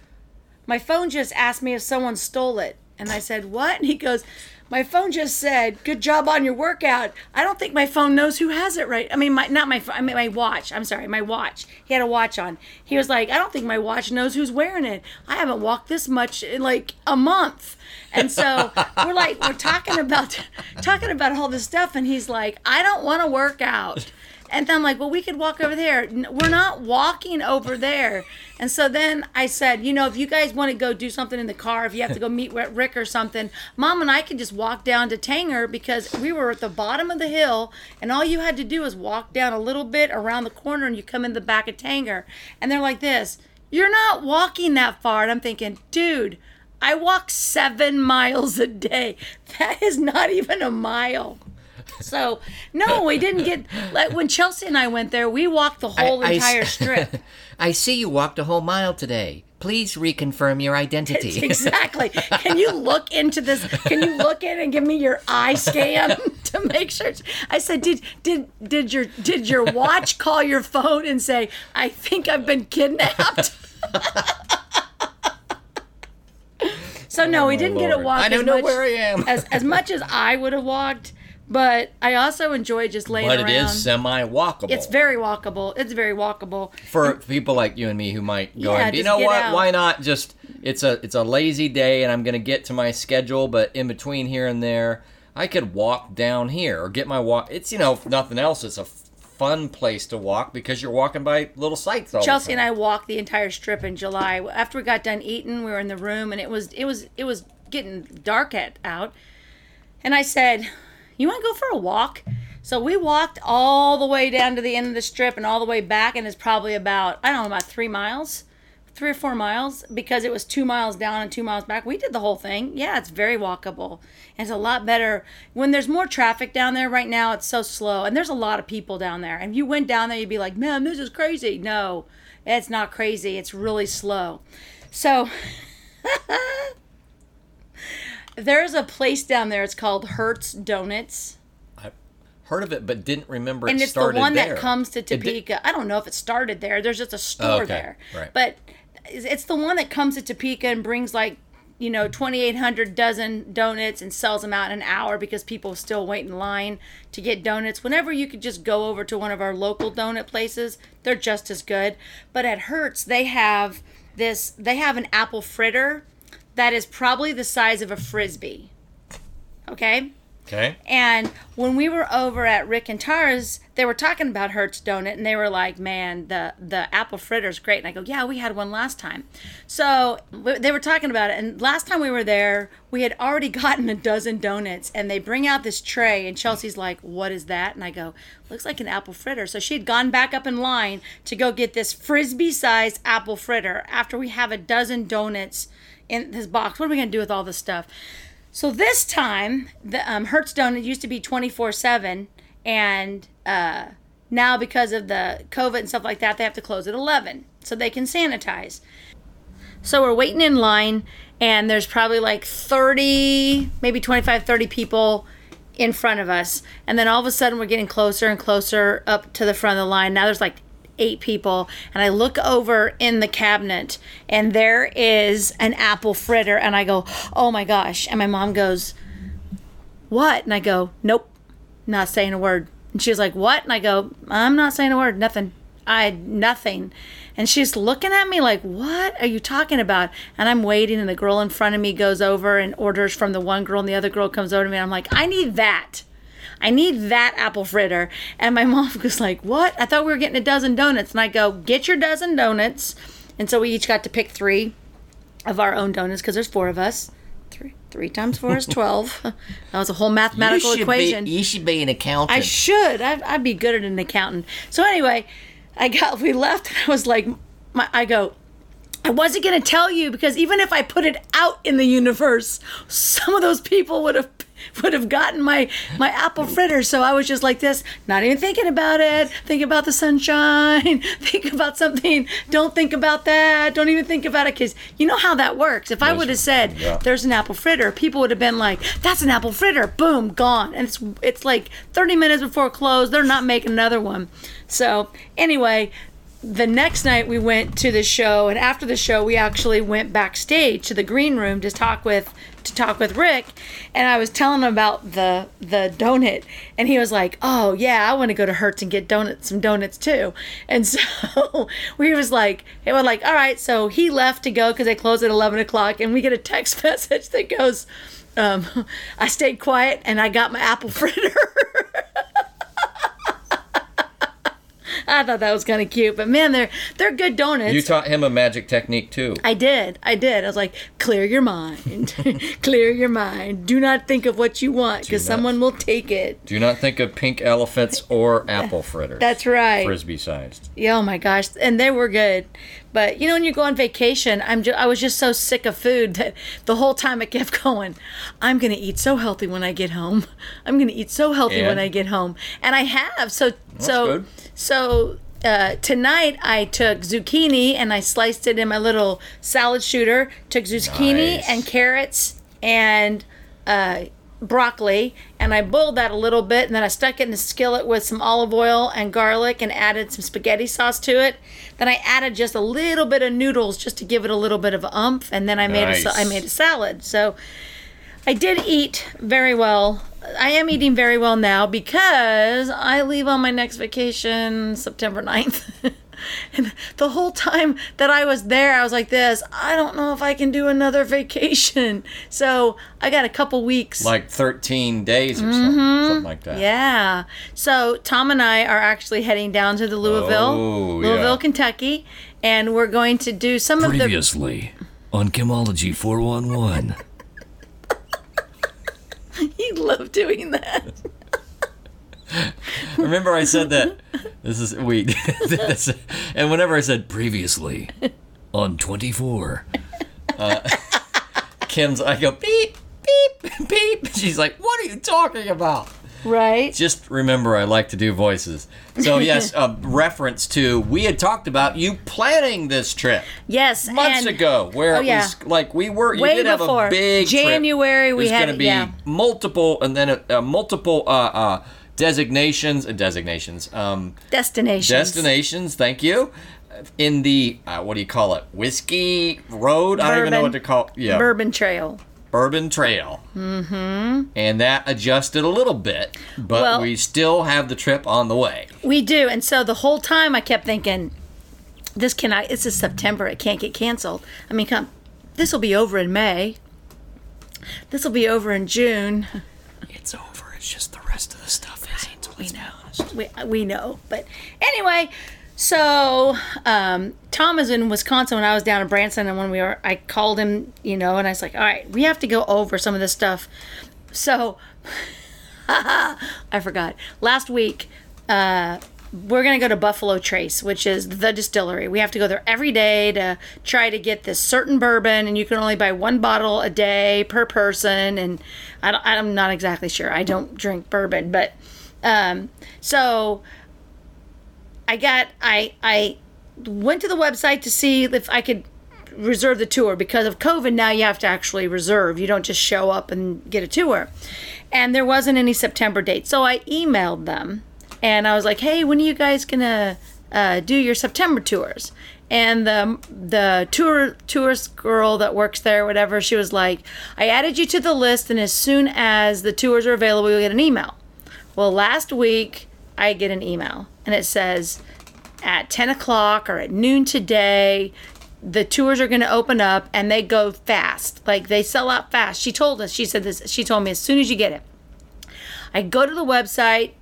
my phone just asked me if someone stole it. And I said, What? And he goes, My phone just said, Good job on your workout. I don't think my phone knows who has it right. I mean, my, not my phone, I mean, my watch. I'm sorry, my watch. He had a watch on. He was like, I don't think my watch knows who's wearing it. I haven't walked this much in like a month. And so we're like, we're talking about, talking about all this stuff. And he's like, I don't want to work out. And then I'm like, well, we could walk over there. We're not walking over there. And so then I said, you know, if you guys want to go do something in the car, if you have to go meet Rick or something, Mom and I could just walk down to Tanger because we were at the bottom of the hill, and all you had to do was walk down a little bit around the corner, and you come in the back of Tanger. And they're like this, you're not walking that far. And I'm thinking, dude. I walk seven miles a day. That is not even a mile. So no, we didn't get like when Chelsea and I went there. We walked the whole I- I entire strip. I see you walked a whole mile today. Please reconfirm your identity. exactly. Can you look into this? Can you look in and give me your eye scan to make sure? I said, did did did your did your watch call your phone and say, I think I've been kidnapped? so no, we oh, didn't get a Lord. walk. I don't know where I am. as as much as I would have walked, but I also enjoy just laying but around. it is semi-walkable. It's very walkable. It's very walkable. for people like you and me who might go Yeah, and you just know get what? out. Why not just? It's a it's a lazy day, and I'm gonna get to my schedule, but in between here and there, I could walk down here or get my walk. It's you know, if nothing else, it's a fun place to walk because you're walking by little all Chelsea and. I walked the entire strip in July. After we got done eating, we were in the room and it was it was it was getting dark at out. And I said, "You want to go for a walk?" So we walked all the way down to the end of the strip and all the way back, and it's probably about I don't know about three miles, three or four miles because it was two miles down and two miles back. We did the whole thing. Yeah, it's very walkable. And it's a lot better when there's more traffic down there. Right now, it's so slow, and there's a lot of people down there. And if you went down there, you'd be like, "Man, this is crazy." No, it's not crazy. It's really slow. So. There's a place down there. It's called Hurts Donuts, I heard of it, but didn't remember and it it's the one there. that comes to Topeka. I don't know if it started there. There's just a store oh, okay. there, Right. but it's it's the one that comes to Topeka and brings like you know 2,800 dozen donuts and sells them out in an hour because people still wait in line to get donuts. Whenever you could just go over to one of our local donut places, they're just as good. But at Hurts, they have this. They have an apple fritter that is probably the size of a frisbee. Okay. okay. And when we were over at Rick and Tara's, they were talking about Hurts Donut, and they were like, "Man, the the apple fritter's great." And I go, "Yeah, we had one last time." So w- they were talking about it, and last time we were there, we had already gotten a dozen donuts, and they bring out this tray, and Chelsea's like, "What is that?" And I go, "Looks like an apple fritter." So she had gone back up in line to go get this frisbee-sized apple fritter after we have a dozen donuts in this box. What are we gonna do with all this stuff? So this time, the um, donut used to be 24 7, and uh, now because of the COVID and stuff like that, they have to close at 11 so they can sanitize. So we're waiting in line, and there's probably like 30, maybe 25, 30 people in front of us. And then all of a sudden, we're getting closer and closer up to the front of the line. Now there's like eight people, and I look over in the cabinet, and there is an apple fritter, and I go, oh my gosh. And my mom goes, what? And I go, nope, not saying a word. And she's like, what? And I go, I'm not saying a word, nothing. I nothing. And she's looking at me like, what are you talking about? And I'm waiting, and the girl in front of me goes over and orders from the one girl, and the other girl comes over to me, and I'm like, I need that. I need that apple fritter. And my mom was like, what? I thought we were getting a dozen donuts. And I go, get your dozen donuts. And so we each got to pick three of our own donuts because there's four of us. Three, three times four is 12. that was a whole mathematical equation. Be, you should be an accountant. I should. I'd, I'd be good at an accountant. So anyway, I got we left and I was like, my, I go. I wasn't gonna tell you because even if I put it out in the universe, some of those people would have would have gotten my my apple fritter. So I was just like this, not even thinking about it. Think about the sunshine. Think about something. Don't think about that. Don't even think about it because you know how that works. If I would have said Yeah. there's an apple fritter, people would have been like, "That's an apple fritter." Boom, gone. And it's it's like 30 minutes before close. They're not making another one. So anyway, the next night we went to the show, and after the show, we actually went backstage to the green room to talk with to talk with Rick. And I was telling him about the the donut, and he was like, "Oh yeah, I want to go to Hurts and get donuts, some donuts too." And so we was like, it was like, all right. So he left to go because they close at 11 o'clock, and we get a text message that goes. Um, I stayed quiet and I got my apple fritter. I thought that was kind of cute, but man, they're they're good donuts. you taught him a magic technique too. I did. I did. I was like, clear your mind. clear your mind. Do not think of what you want because someone will take it. Do not think of pink elephants or apple fritters. That's right. Frisbee sized. Yeah, oh my gosh, and they were good. But you know, when you go on vacation, I'm I was just so sick of food that the whole time I kept going. I'm gonna eat so healthy when I get home. I'm gonna eat so healthy when I get home, and I have. So so good. So. Uh, tonight I took zucchini and I sliced it in my little salad shooter. Took zucchini Nice. and carrots and uh, broccoli and I boiled that a little bit and then I stuck it in a skillet with some olive oil and garlic and added some spaghetti sauce to it. Then I added just a little bit of noodles just to give it a little bit of umph and then I made a, I made a salad. So I did eat very well. I am eating very well now because I leave on my next vacation September 9th. And the whole time that I was there, I was like this. I don't know if I can do another vacation. So I got a couple weeks. Like 13 days or something, something like that. Mm-hmm. Yeah. So Tom and I are actually heading down to the Louisville, Oh, Louisville, yeah. Kentucky, and we're going to do some of the. Previously on Kimology 411. You love doing that. Remember I said that this is we and whenever I said Previously on 24. uh, Kim's I go beep beep beep. She's like, "What are you talking about?" Right. Just remember I like to do voices. So yes, a reference to we had talked about you planning this trip Yes. months and ago where Oh, it yeah. was like we were you Way did have before. a big trip. January, we There's had- going to be yeah. multiple and then a, a multiple uh, uh, designations and designations um, Destinations. destinations. Thank you. In the uh, what do you call it? Whiskey Road. I don't even know what to call. Yeah, Bourbon Trail. Bourbon Trail. Mm-hmm. And that adjusted a little bit, but Well- we still have the trip on the way. We do. And so the whole time I kept thinking, this cannot, this is September. It can't get canceled. I mean, come, this will be over in May. This will be over in June. It's over. It's just the rest of the stuff isn't. We know. We, we know. But anyway, so um, Tom is in Wisconsin when I was down in Branson, and when we were, I called him, you know, and I was like, all right, we have to go over some of this stuff. So I forgot. Last week, uh, we're to go to Buffalo Trace, which is the distillery. We have to go there every day to try to get this certain bourbon, and you can only buy one bottle a day per person. And I I'm not exactly sure. I don't drink bourbon, but um, so I got I I went to the website to see if I could reserve the tour because of COVID. Now you have to actually reserve. You don't just show up and get a tour. And there wasn't any September date, so I emailed them and I was like, "Hey, when are you guys gonna uh, do your September tours?" And the the tour tourist girl that works there, whatever, she was like, "I added you to the list, and as soon as the tours are available, you'll get an email." Well, last week I get an email and it says at 10 o'clock or at noon today, the tours are going to open up and they go fast. Like they sell out fast. She told us, she said this, she told me as soon as you get it. I go to the website,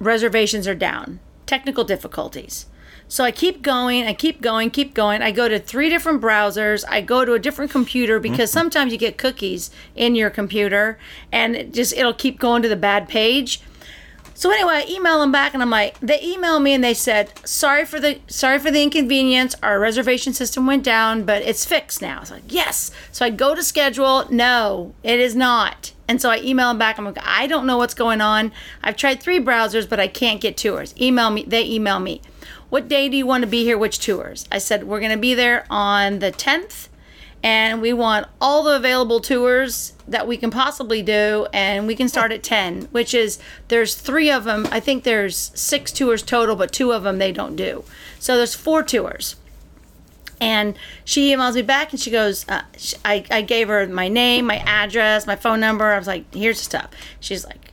reservations are down, technical difficulties. So I keep going, I keep going, keep going. I go to three different browsers. I go to a different computer because mm-hmm. sometimes you get cookies in your computer and it just it'll keep going to the bad page. So anyway, I email them back and I'm like, they email me and they said, sorry for the sorry for the inconvenience. Our reservation system went down, but it's fixed now. I was like, yes. So I go to schedule. No, it is not. And so I email them back. I'm like, I don't know what's going on. I've tried three browsers, but I can't get tours. Email me. They email me. What day do you want to be here? Which tours? I said, we're to be there on the 10th and we want all the available tours that we can possibly do and we can start at 10 which is there's three of them i think there's six tours total but two of them they don't do. So there's four tours. And she emails me back and she goes uh, sh I, I gave her my name my address my phone number. I was like here's the stuff. She's like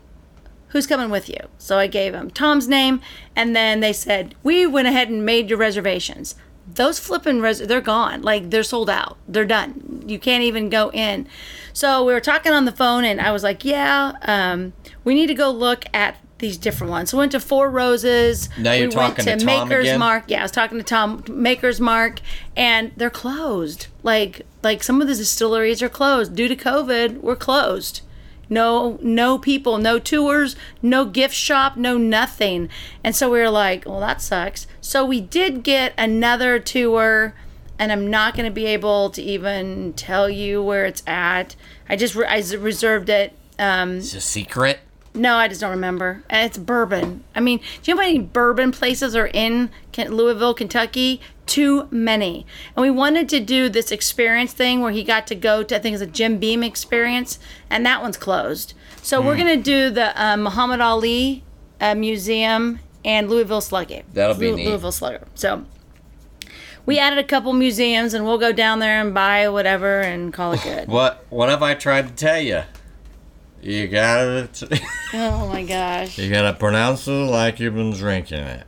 who's coming with you? So I gave them Tom's name, and then they said, we went ahead and made your reservations. Those flipping res, they're gone. Like they're sold out. They're done. You can't even go in. So we were talking on the phone, and I was like, yeah, um, we need to go look at these different ones. So we went to Four Roses. Now you're we went talking to Tom Maker's again? Mark. Yeah, I was talking to Tom Maker's Mark, and they're closed. Like like some of the distilleries are closed due to COVID. We're closed. No, no people, no tours, no gift shop, no nothing. And so we were like, well, that sucks. So we did get another tour, and I'm not going to be able to even tell you where it's at. I just re- I reserved it. Um, It's a secret. No, I just don't remember. And it's bourbon. I mean, do you know how many bourbon places are in Ken- Louisville, Kentucky? Too many. And we wanted to do this experience thing where he got to go to, I think it's a Jim Beam experience, and that one's closed. So Hmm. we're going to do the uh, Muhammad Ali uh, Museum and Louisville Slugger. That'll be neat. Louisville Slugger. So we added a couple museums, and we'll go down there and buy whatever and call it good. What what have I tried to tell you? You gotta oh my gosh. you gotta pronounce it like you've been drinking it.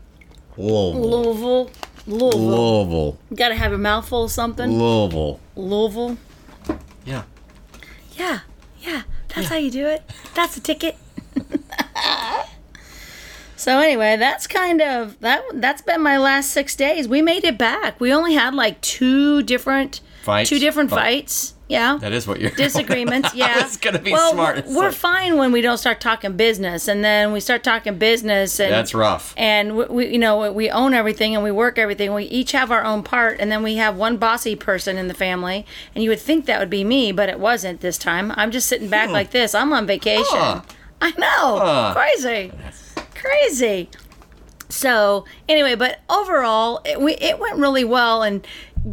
Whoa. Louisville. Louisville. Louisville. You gotta have your mouth full of something. Louisville. Louisville. Yeah. Yeah, yeah. That's how you do it. That's a ticket. so anyway, that's kind of that. That's been my last six days. We made it back. We only had like two different Fights? two different fights. Yeah. That is what you're disagreements. Yeah, It's gonna be well, smart. It's We're like- fine when we don't start talking business, and then we start talking business, and That's rough. and we, we you know we own everything and we work everything we each have our own part and then we have one bossy person in the family and you would think that would be me but it wasn't this time i'm just sitting back like this i'm on vacation Huh. i know Huh. crazy crazy so anyway but overall it, we, it went really well and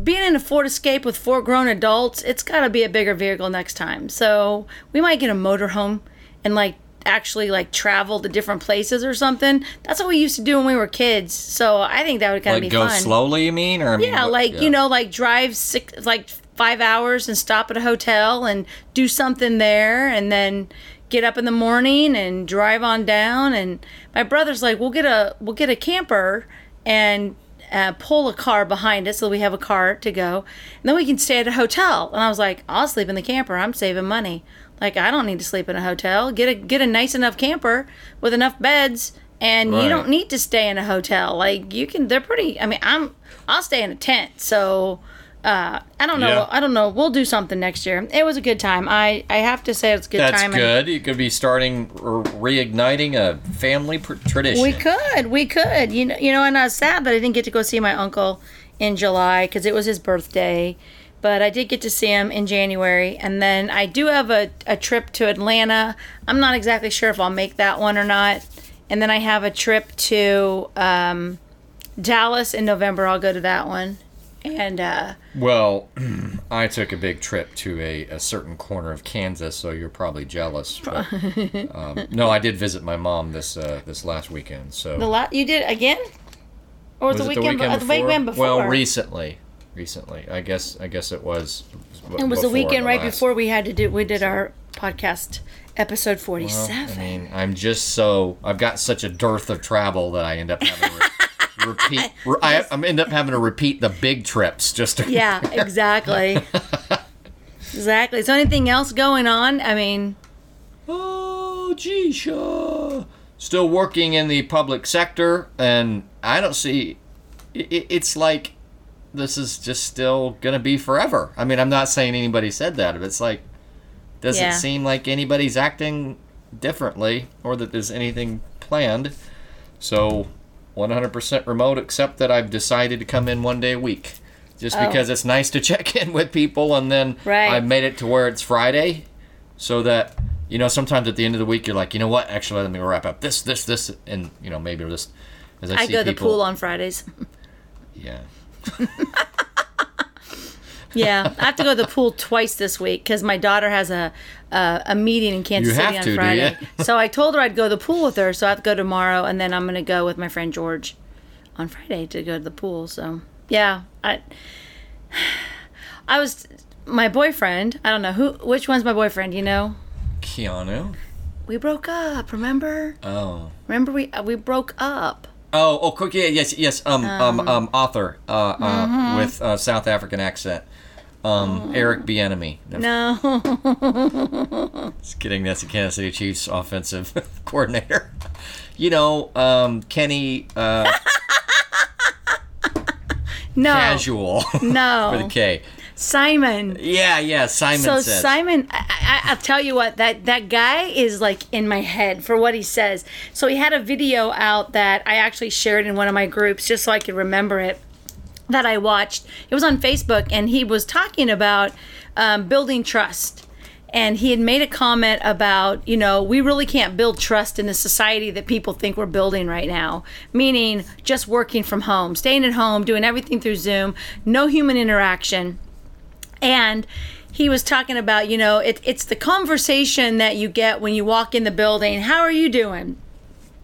being in a ford escape with four grown adults it's got to be a bigger vehicle next time. So we might get a motorhome and like actually like travel to different places or something. That's what we used to do when we were kids. So i think that would kind of Like be go fun. slowly, you mean? Or I mean, yeah what- like yeah. you know like drive six like five hours and stop at a hotel and do something there and then get up in the morning and drive on down. And my brother's like we'll get a we'll get a camper and uh, pull a car behind us so we have a car to go. And then we can stay at a hotel. And i was like i'll sleep in the camper. I'm saving money. Like i don't need to sleep in a hotel. Get a get a nice enough camper with enough beds and you don't need to stay in a hotel. Like you can they're pretty i mean i'm i'll stay in a tent. So uh, I don't know. Yeah. I don't know. We'll do something next year. It was a good time. I, I have to say it's a good That's time. and- good. You could be starting or reigniting a family pr- tradition. We could, we could. You know, you know, and I was sad that I didn't get to go see my uncle in July because it was his birthday. But I did get to see him in January, and then I do have a, a trip to Atlanta. I'm not exactly sure if I'll make that one or not. And then I have a trip to um, Dallas in November. I'll go to that one. And uh, Well, I took a big trip to a, a certain corner of Kansas, so you're probably jealous. But, um, no, I did visit my mom this uh, this last weekend. So the la- you did again, or was, the it weekend, uh, the weekend before? Well, recently, recently. I guess I guess it was. it was the weekend right last- before we had to do. We did our podcast episode Well, forty-seven. I mean, I'm just so I've got such a dearth of travel that I end up having repeat. Re- I, I'm end up having to repeat the big trips just to. Yeah, exactly. exactly. Is there anything else going on? I mean, Oh, geez, still working in the public sector, and I don't see. It, it's like this is just still gonna be forever. I mean, I'm not saying anybody said that, but it's like doesn't Yeah. seem like anybody's acting differently or that there's anything planned. So, 100% remote, except that I've decided to come in one day a week. Just Oh. because it's nice to check in with people, and then Right. I've made it to where it's Friday, so that you know sometimes at the end of the week you're like, you know what? Actually, let me wrap up this, this, this, and you know maybe just as I, I go to the pool on Fridays. Yeah, Yeah, I have to go to the pool twice this week because my daughter has a, a a meeting in Kansas You City on to, Friday. so I told her I'd go to the pool with her. So I have to go tomorrow, and then I'm gonna go with my friend George on Friday to go to the pool. So yeah, I I was my boyfriend. I don't know who which one's my boyfriend. You know, Keanu. we broke up. Remember? Oh. Remember we we broke up. Oh, oh, quick, yeah, yes, yes. Um, um, Uh-huh. um, author, uh, uh, Mm-hmm. with uh, South African accent, um, Eric Bieniemy. No. Just kidding. That's the Kansas City Chiefs offensive coordinator. You know, um, Kenny uh, No. Casual No. with a K. Simon. Yeah, yeah. Simon So says. Simon, I, I, I'll tell you what that that guy is like in my head for what he says. So he had a video out that I actually shared in one of my groups just so I could remember it. That I watched. It was on Facebook, and he was talking about um, building trust. And he had made a comment about, you know, we really can't build trust in the society that people think we're building right now. Meaning just working from home, staying at home, doing everything through Zoom, no human interaction and he was talking about you know it, it's the conversation that you get when you walk in the building how are you doing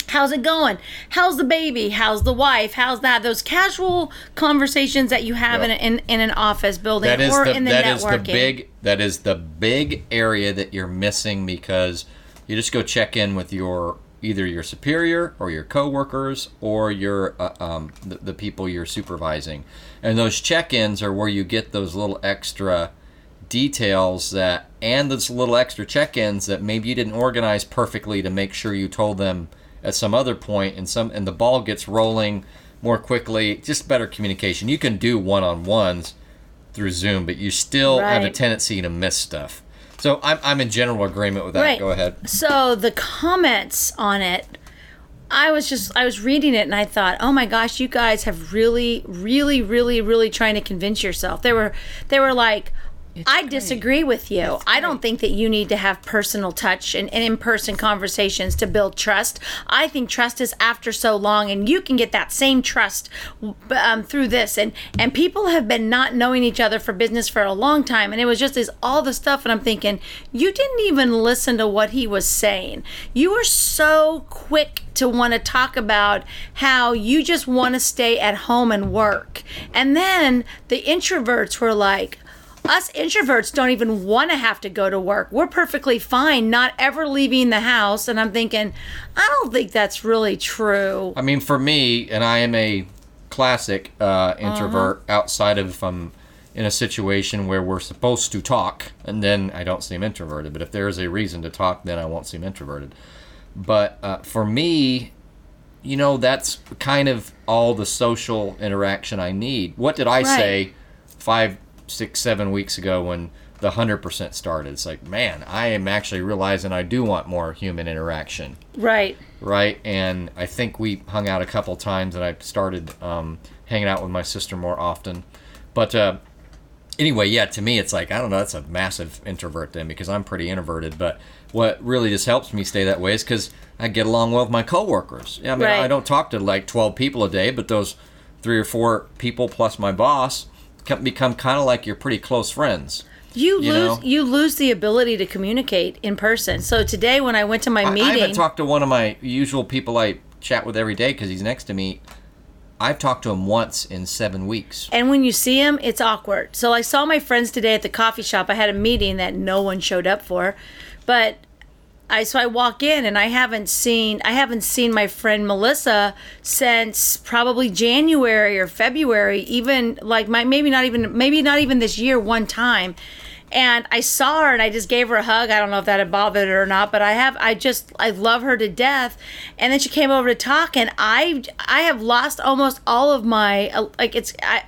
how's it going? How's the baby? How's the wife? How's that? Those casual conversations that you have in, in, in an office building that is or the in the that is networking. the big that is the big area that you're missing because you just go check in with your either your superior or your coworkers or your uh, um, the, the people you're supervising. And those check-ins are where you get those little extra details that and those little extra check-ins that maybe you didn't organize perfectly to make sure you told them at some other point and some and the ball gets rolling more quickly just better communication you can do one-on-ones through zoom but you still have a tendency to miss stuff so i'm, I'm in general agreement with that Right. go ahead So the comments on it, I was just I was reading it and I thought, oh my gosh, you guys have really, really, really, really trying to convince yourself. They were they were like. I disagree with you. I don't think that you need to have personal touch and, and in person conversations to build trust. I think trust is after so long, and you can get that same trust um, through this. And and people have been not knowing each other for business for a long time, and it was just this all the stuff. And I'm thinking, you didn't even listen to what he was saying. You were so quick to want to talk about how you just want to stay at home and work, and then the introverts were like us introverts don't even want to have to go to work. We're perfectly fine not ever leaving the house. And I'm thinking, I don't think that's really true. I mean, for me, and I am a classic uh, introvert Uh-huh. outside of if I'm in a situation where we're supposed to talk, and then I don't seem introverted. But if there is a reason to talk, then I won't seem introverted. But uh, for me, you know, that's kind of all the social interaction I need. What did I Right. say five, six, seven weeks ago when the 100% started? It's like, man, I am actually realizing I do want more human interaction Right. right? And I think we hung out a couple times, and I started um, hanging out with my sister more often. But uh, anyway, yeah, to me, it's like I don't know. That's a massive introvert then because I'm pretty introverted. But what really just helps me stay that way is because I get along well with my coworkers. Yeah, I mean, Right. I don't talk to like 12 people a day, but those three or four people plus my boss become kind of like your pretty close friends. You, You lose know? you lose the ability to communicate in person. So today when I went to my I- meeting, I haven't talked to one of my usual people I chat with every day because he's next to me. I've talked to him once in seven weeks. and when you see him, it's awkward. So I saw my friends today at the coffee shop. I had a meeting that no one showed up for, but I so I walk in and I haven't seen I haven't seen my friend Melissa since probably January or February, even like my maybe not even maybe not even this year one time. And I saw her and I just gave her a hug. I don't know if that had bothered her or not, but I have I just I love her to death. And then she came over to talk and I I have lost almost all of my uh, like it's I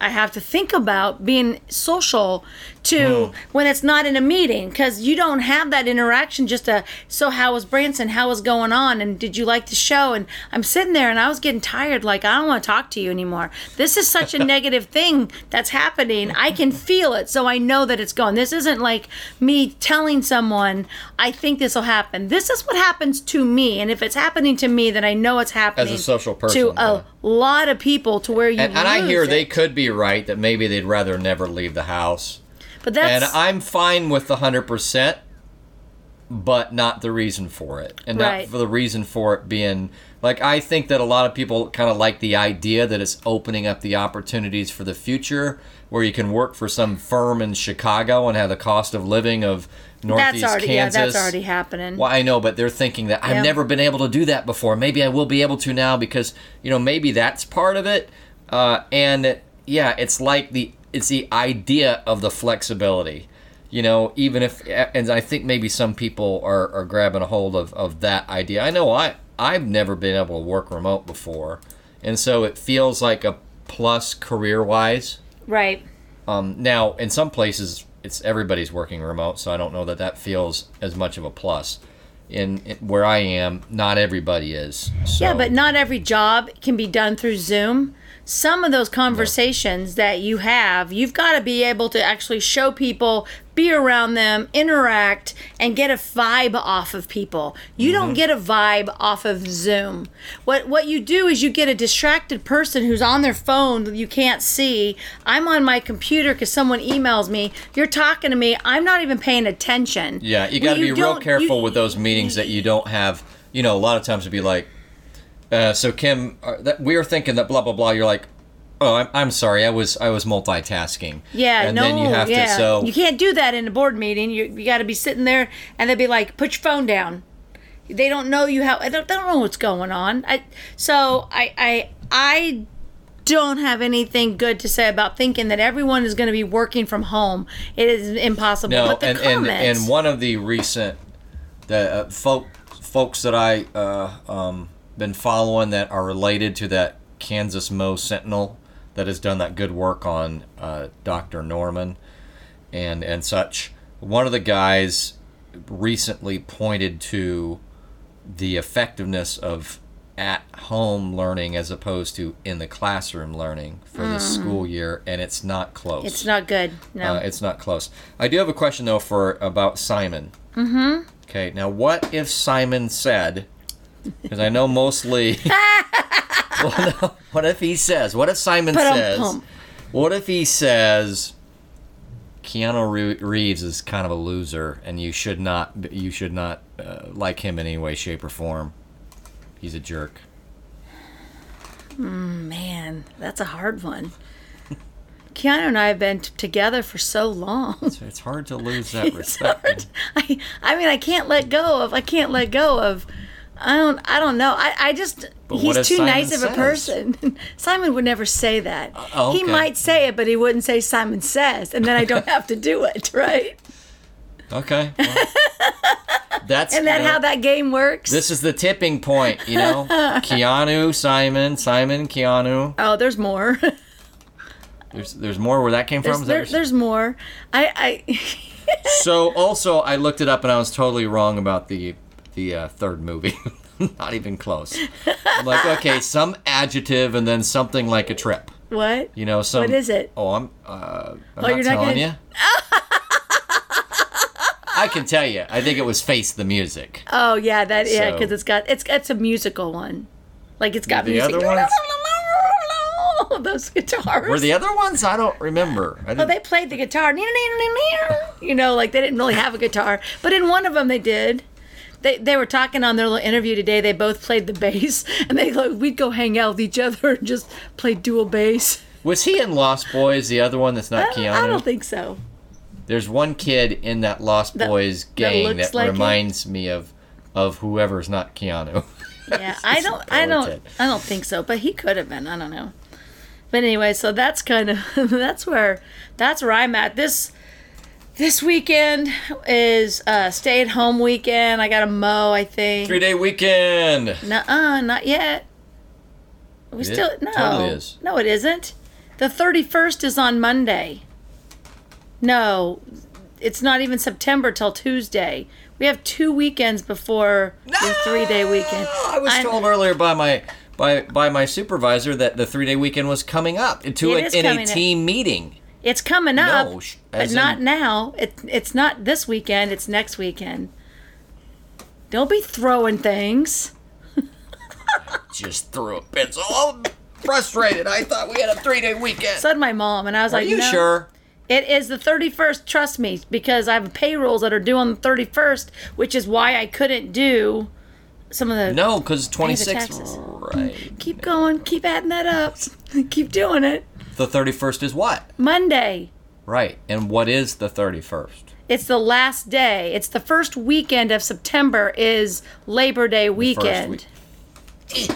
I have to think about being social to hmm. when it's not in a meeting because you don't have that interaction. Just a so how was Branson? How was going on? And did you like the show? And I'm sitting there and I was getting tired. Like I don't want to talk to you anymore. This is such a negative thing that's happening. I can feel it, so I know that it's gone. This isn't like me telling someone I think this will happen. This is what happens to me, and if it's happening to me, then I know it's happening as a social person, to a lot of people to where you And, and I hear it. they could be right that maybe they'd rather never leave the house. But that's and I'm fine with the 100%, but not the reason for it. And Right. not for the reason for it being like I think that a lot of people kind of like the idea that it's opening up the opportunities for the future where you can work for some firm in Chicago and have the cost of living of Northeast that's already Kansas. yeah, that's already happening. Well, I know, but they're thinking that I've never been able to do that before. Maybe I will be able to now because you know maybe that's part of it. Uh, and yeah, it's like the it's the idea of the flexibility. You know, even if and I think maybe some people are, are grabbing a hold of, of that idea. I know I I've never been able to work remote before, and so it feels like a plus career wise. Right. Um, now, in some places, it's everybody's working remote, so I don't know that that feels as much of a plus. In, in where I am, not everybody is. So. Yeah, but not every job can be done through Zoom. Some of those conversations that you have, you've got to be able to actually show people, be around them, interact, and get a vibe off of people. You Mm-hmm. don't get a vibe off of Zoom. What what you do is you get a distracted person who's on their phone that you can't see. I'm on my computer because someone emails me. You're talking to me. I'm not even paying attention. Yeah, you got to be real careful you- with those meetings that you don't have. You know, a lot of times it'd be like, uh, "So Kim, uh, that, we are thinking that blah blah blah." You're like, "Oh, I'm, I'm sorry, I was I was multitasking." Yeah, and no, then you have yeah. to. So you can't do that in a board meeting. You, you got to be sitting there, and they'd be like, "Put your phone down." They don't know you have. I don't, they don't know what's going on. I so I I I don't have anything good to say about thinking that everyone is going to be working from home. It is impossible. No, but the and, and and one of the recent the uh, folk folks that I uh, um, been following that are related to that Kansas Mo Sentinel that has done that good work on uh, Dr. Norman and and such. One of the guys recently pointed to the effectiveness of at home learning as opposed to in the classroom learning for the school year, and it's not close. Mm. it's not good. No, Uh, it's not close. I do have a question though for about Simon. Mm-hmm. Okay, now what if Simon said? Because I know mostly. what, if- what if he says? What if Simon Ba-dum says? pum. What if he says? Keanu Re- Reeves is kind of a loser, and you should not you should not uh, like him in any way, shape, or form. He's a jerk. man, that's a hard one. Keanu and I have been t- together for so long. So it's hard to lose that It's respect. hard. I, I mean, I can't let go of. I can't let go of. I don't. I don't know. I, I just. But he's too Simon nice of a says? person. Simon would never say that. Uh, oh, He might say it, but he wouldn't say Simon says, and then I don't have to do it, right? Okay. well, that's Isn't that you know, how that game works? This is the tipping point, you know. Keanu, Simon, Simon, Keanu. oh, there's more. There's there's more where that came there's, from. That there, there's more. I, I So also, I looked it up and I was totally wrong about the the uh, third movie. Not even close. I'm like, okay, some adjective and then something like a trip. what? You know, some. What is it? Oh, I'm. Uh, I'm Oh, not you're not telling gonna- you. I can tell you. I think it was Face the Music. Oh yeah, that yeah, because it's got it's it's a musical one. Like it's got The music. other ones? Those guitars. Were the other ones? I don't remember. I Oh, they played the guitar. You know, like they didn't really have a guitar, but in one of them they did. They, they were talking on their little interview today. They both played the bass, and they like we'd go hang out with each other and just play dual bass. was he in Lost Boys? The other one that's not uh, don't, Keanu. I don't think so. There's one kid in that Lost That- Boys that gang looks that, like him? reminds me of of whoever's not Keanu. Yeah, I don't, I don't. I don't think so. But he could have been. I don't know. But anyway, so that's kind of that's where that's where I'm at. This this weekend is uh, stay at home weekend. I got to mow. I think. Three day weekend. Nuh-uh, not yet. We It still no. totally. No, it isn't. The 31st is on Monday. No, it's not even September till Tuesday. We have two weekends before the three-day weekend. I was I'm- told earlier by my by by my supervisor that the three day weekend was coming up to It a, in a coming up. team meeting. It's coming up, No, sh- but as not now. It, it's not this weekend. It's next weekend. Don't be throwing things. Just threw a pencil. I'm frustrated. I thought we had a three day weekend. Said my mom, and I was Are like, you no. sure? It is the 31st, trust me, because I have payrolls that are due on the 31st, which is why I couldn't do some of the. No, because twenty six. Right. Keep going, keep adding that up, keep doing it. The thirty first is what? Monday. Right. And what is the thirty first? It's the last day. It's the first weekend of September is Labor Day weekend. week.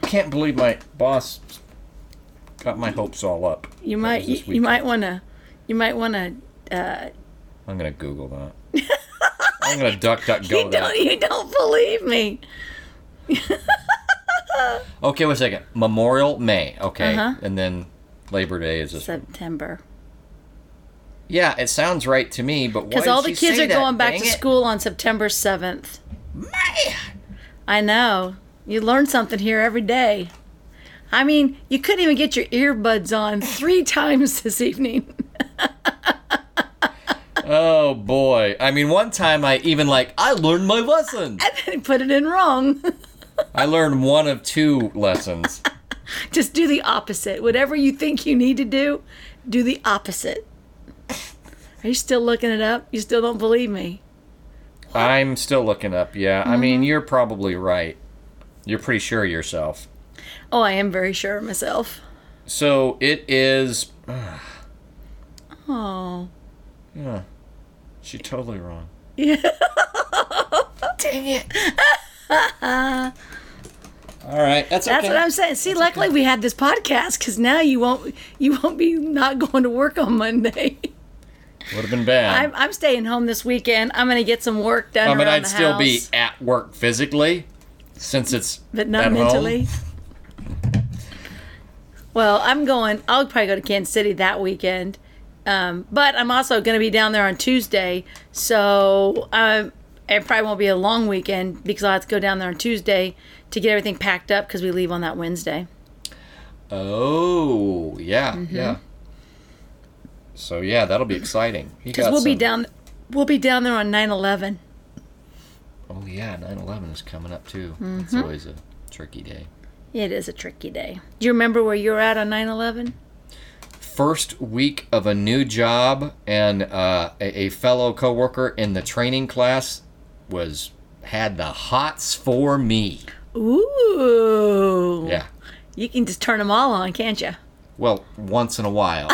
Can't believe my boss got my hopes all up. You might you, you might want to you might want to uh, I'm gonna Google that. I'm gonna duck duck you go don't that. you don't believe me. Okay, wait a second. Memorial May. Okay, Uh-huh. and then Labor Day is. September. Yeah, it sounds right to me, but why Because all the kids are that? going back Dang to it. school on September 7th. Man, I know. You learn something here every day. I mean, you couldn't even get your earbuds on three times this evening. oh boy. I mean, one time I even like I learned my lesson. and then put it in wrong. I learned one of two lessons. Just do the opposite. Whatever you think you need to do, do the opposite. Are you still looking it up? You still don't believe me? I'm still looking up. Yeah, I Mm-hmm. mean, you're probably right. You're pretty sure of yourself. Oh, I am very sure of myself. So it is. Oh. Yeah, She's totally wrong. Yeah. Dang it. All right, that's okay. That's what I'm saying. See, luckily we had this podcast because now you won't you won't be not going to work on Monday. Would have been bad. I'm, I'm staying home this weekend. I'm going to get some work done I mean, I'd still house, be at work physically, since it's but not at home. mentally. Well, I'm going. I'll probably go to Kansas City that weekend, um, but I'm also going to be down there on Tuesday. So um, it probably won't be a long weekend because I'll have to go down there on Tuesday to get everything packed up because we leave on that Wednesday. Oh, yeah, Mm-hmm. yeah. So yeah, that'll be exciting. Because we'll be down. We'll be down there on 9/11. Oh yeah, 9/11 is coming up too. Mm-hmm. It's always a tricky day. It is a tricky day. Do you remember where you were at on 9/11? First week of a new job, and uh, a, a fellow coworker in the training class was had the hots for me. Ooh. Yeah. You can just turn them all on, can't you? Well, once in a while,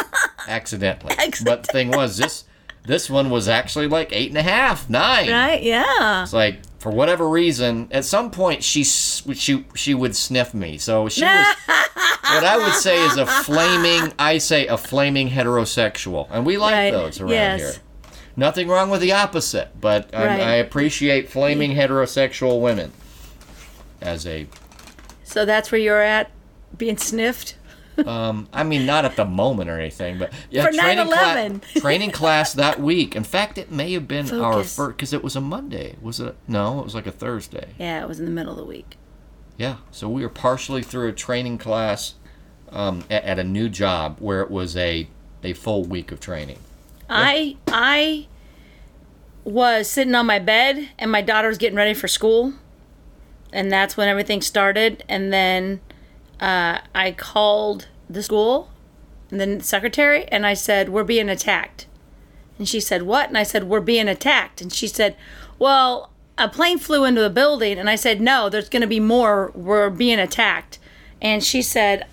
accidentally. But the thing was, this this one was actually like eight and a half, nine. Right? Yeah. It's like for whatever reason, at some point she she she would sniff me. So she was what I would say is a flaming. I say a flaming heterosexual, and we like Right, those around yes. here. Nothing wrong with the opposite, but I, Right. I appreciate flaming heterosexual women as a. So that's where you're at, being sniffed. Um, I mean, not at the moment or anything, but yeah, For training, 9/11. cla- training class that week. In fact, it may have been our first because it was a Monday. Was it? No, it was like a Thursday. Yeah, it was in the middle of the week. Yeah, so we were partially through a training class um, at, at a new job where it was a a full week of training. I I was sitting on my bed and my daughter was getting ready for school, and that's when everything started. And then uh, I called the school, and the secretary, and I said, "We're being attacked." And she said, "What?" And I said, "We're being attacked." And she said, "Well, a plane flew into the building." And I said, "No, there's going to be more. We're being attacked." And she said,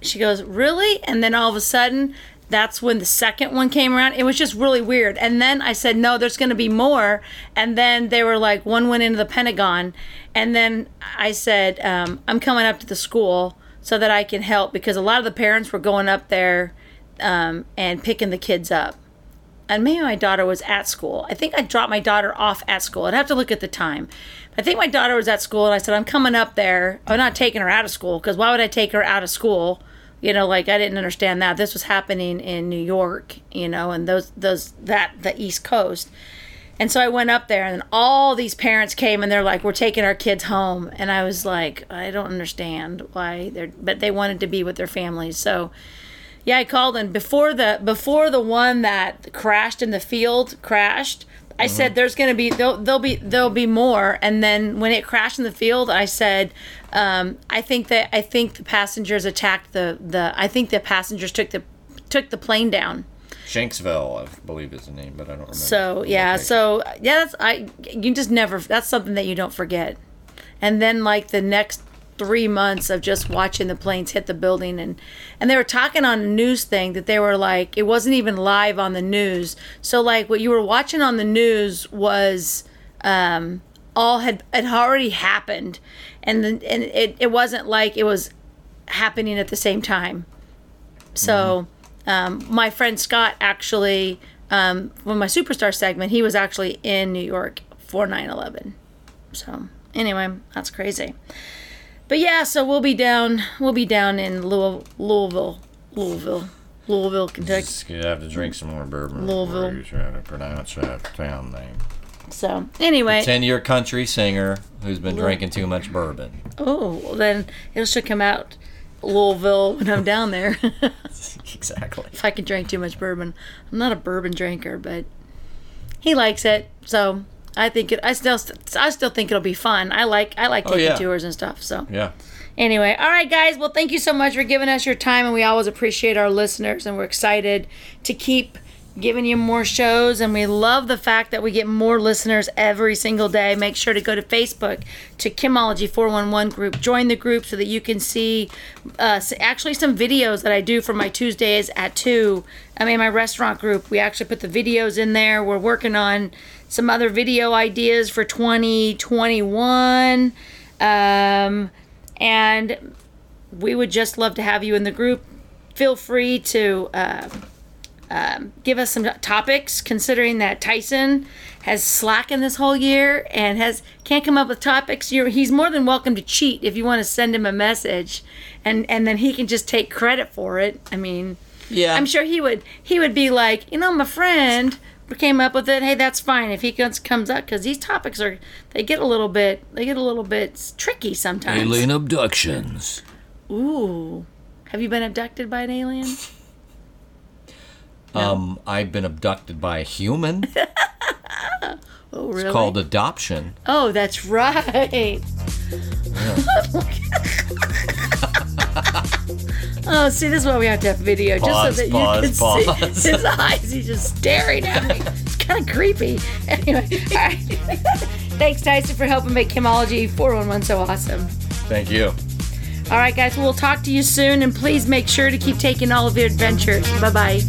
she goes, Really? And then all of a sudden, that's when the second one came around. It was just really weird. And then I said, No, there's going to be more. And then they were like, One went into the Pentagon. And then I said, um, I'm coming up to the school so that I can help because a lot of the parents were going up there um, and picking the kids up. And maybe my daughter was at school. I think I dropped my daughter off at school. I'd have to look at the time. I think my daughter was at school, and I said, I'm coming up there. I'm not taking her out of school because why would I take her out of school? You know, like I didn't understand that. This was happening in New York, you know, and those, those, that, the East Coast. And so I went up there, and all these parents came, and they're like, "We're taking our kids home." And I was like, "I don't understand why they're," but they wanted to be with their families. So, yeah, I called, and before the before the one that crashed in the field crashed, I said, "There's going to be there'll, there'll be there'll be more." And then when it crashed in the field, I said, um, "I think that I think the passengers attacked the the I think the passengers took the took the plane down." Shanksville, I believe is the name, but I don't remember. So yeah, so yeah, that's I. You just never. That's something that you don't forget. And then like the next three months of just watching the planes hit the building, and and they were talking on a news thing that they were like it wasn't even live on the news. So like what you were watching on the news was um, all had had already happened, and then and it it wasn't like it was happening at the same time. So, um, my friend Scott actually, um, when my superstar segment, he was actually in New York for 9 11. So, anyway, that's crazy. But yeah, so we'll be down, we'll be down in Louis- Louisville, Louisville, Louisville, Kentucky. Just gonna have to drink some more bourbon Louisville. before you try to pronounce that town name. So, anyway, Ten-year country singer who's been drinking too much bourbon. oh, well, then it should come out Louisville when I'm down there. exactly. if I can drink too much bourbon. I'm not a bourbon drinker, but he likes it, so I think it. I still, I still think it'll be fun. I like, I like taking yeah. tours and stuff. So Yeah. anyway, all right, guys. Well, thank you so much for giving us your time, and we always appreciate our listeners, and we're excited to keep giving you more shows, and we love the fact that we get more listeners every single day. Make sure to go to Facebook to Kimology 411 group. Join the group so that you can see uh, actually some videos that I do for my Tuesdays at 2. I mean, my restaurant group, we actually put the videos in there. We're working on some other video ideas for 2021. Um, and we would just love to have you in the group. Feel free to uh, um, give us some topics, considering that Tyson has slackened this whole year and has can't come up with topics. You're, he's more than welcome to cheat if you want to send him a message, and and then he can just take credit for it. I mean, Yeah. I'm sure he would he would be like, you know, my friend came up with it. Hey, that's fine if he comes comes up because these topics are they get a little bit they get a little bit tricky sometimes. Alien abductions. Ooh, have you been abducted by an alien? Um, I've been abducted by a human. Oh, really? It's called adoption. Oh, that's right. oh, see, this is why we have to have video, Pause, just so that pause, you can pause. see his eyes. He's just staring at me. It's kind of creepy. Anyway, all right. Thanks, Tyson, for helping make Kimology 411 so awesome. Thank you. All right, guys, we'll talk to you soon, and please make sure to keep taking all of your adventures. Bye bye.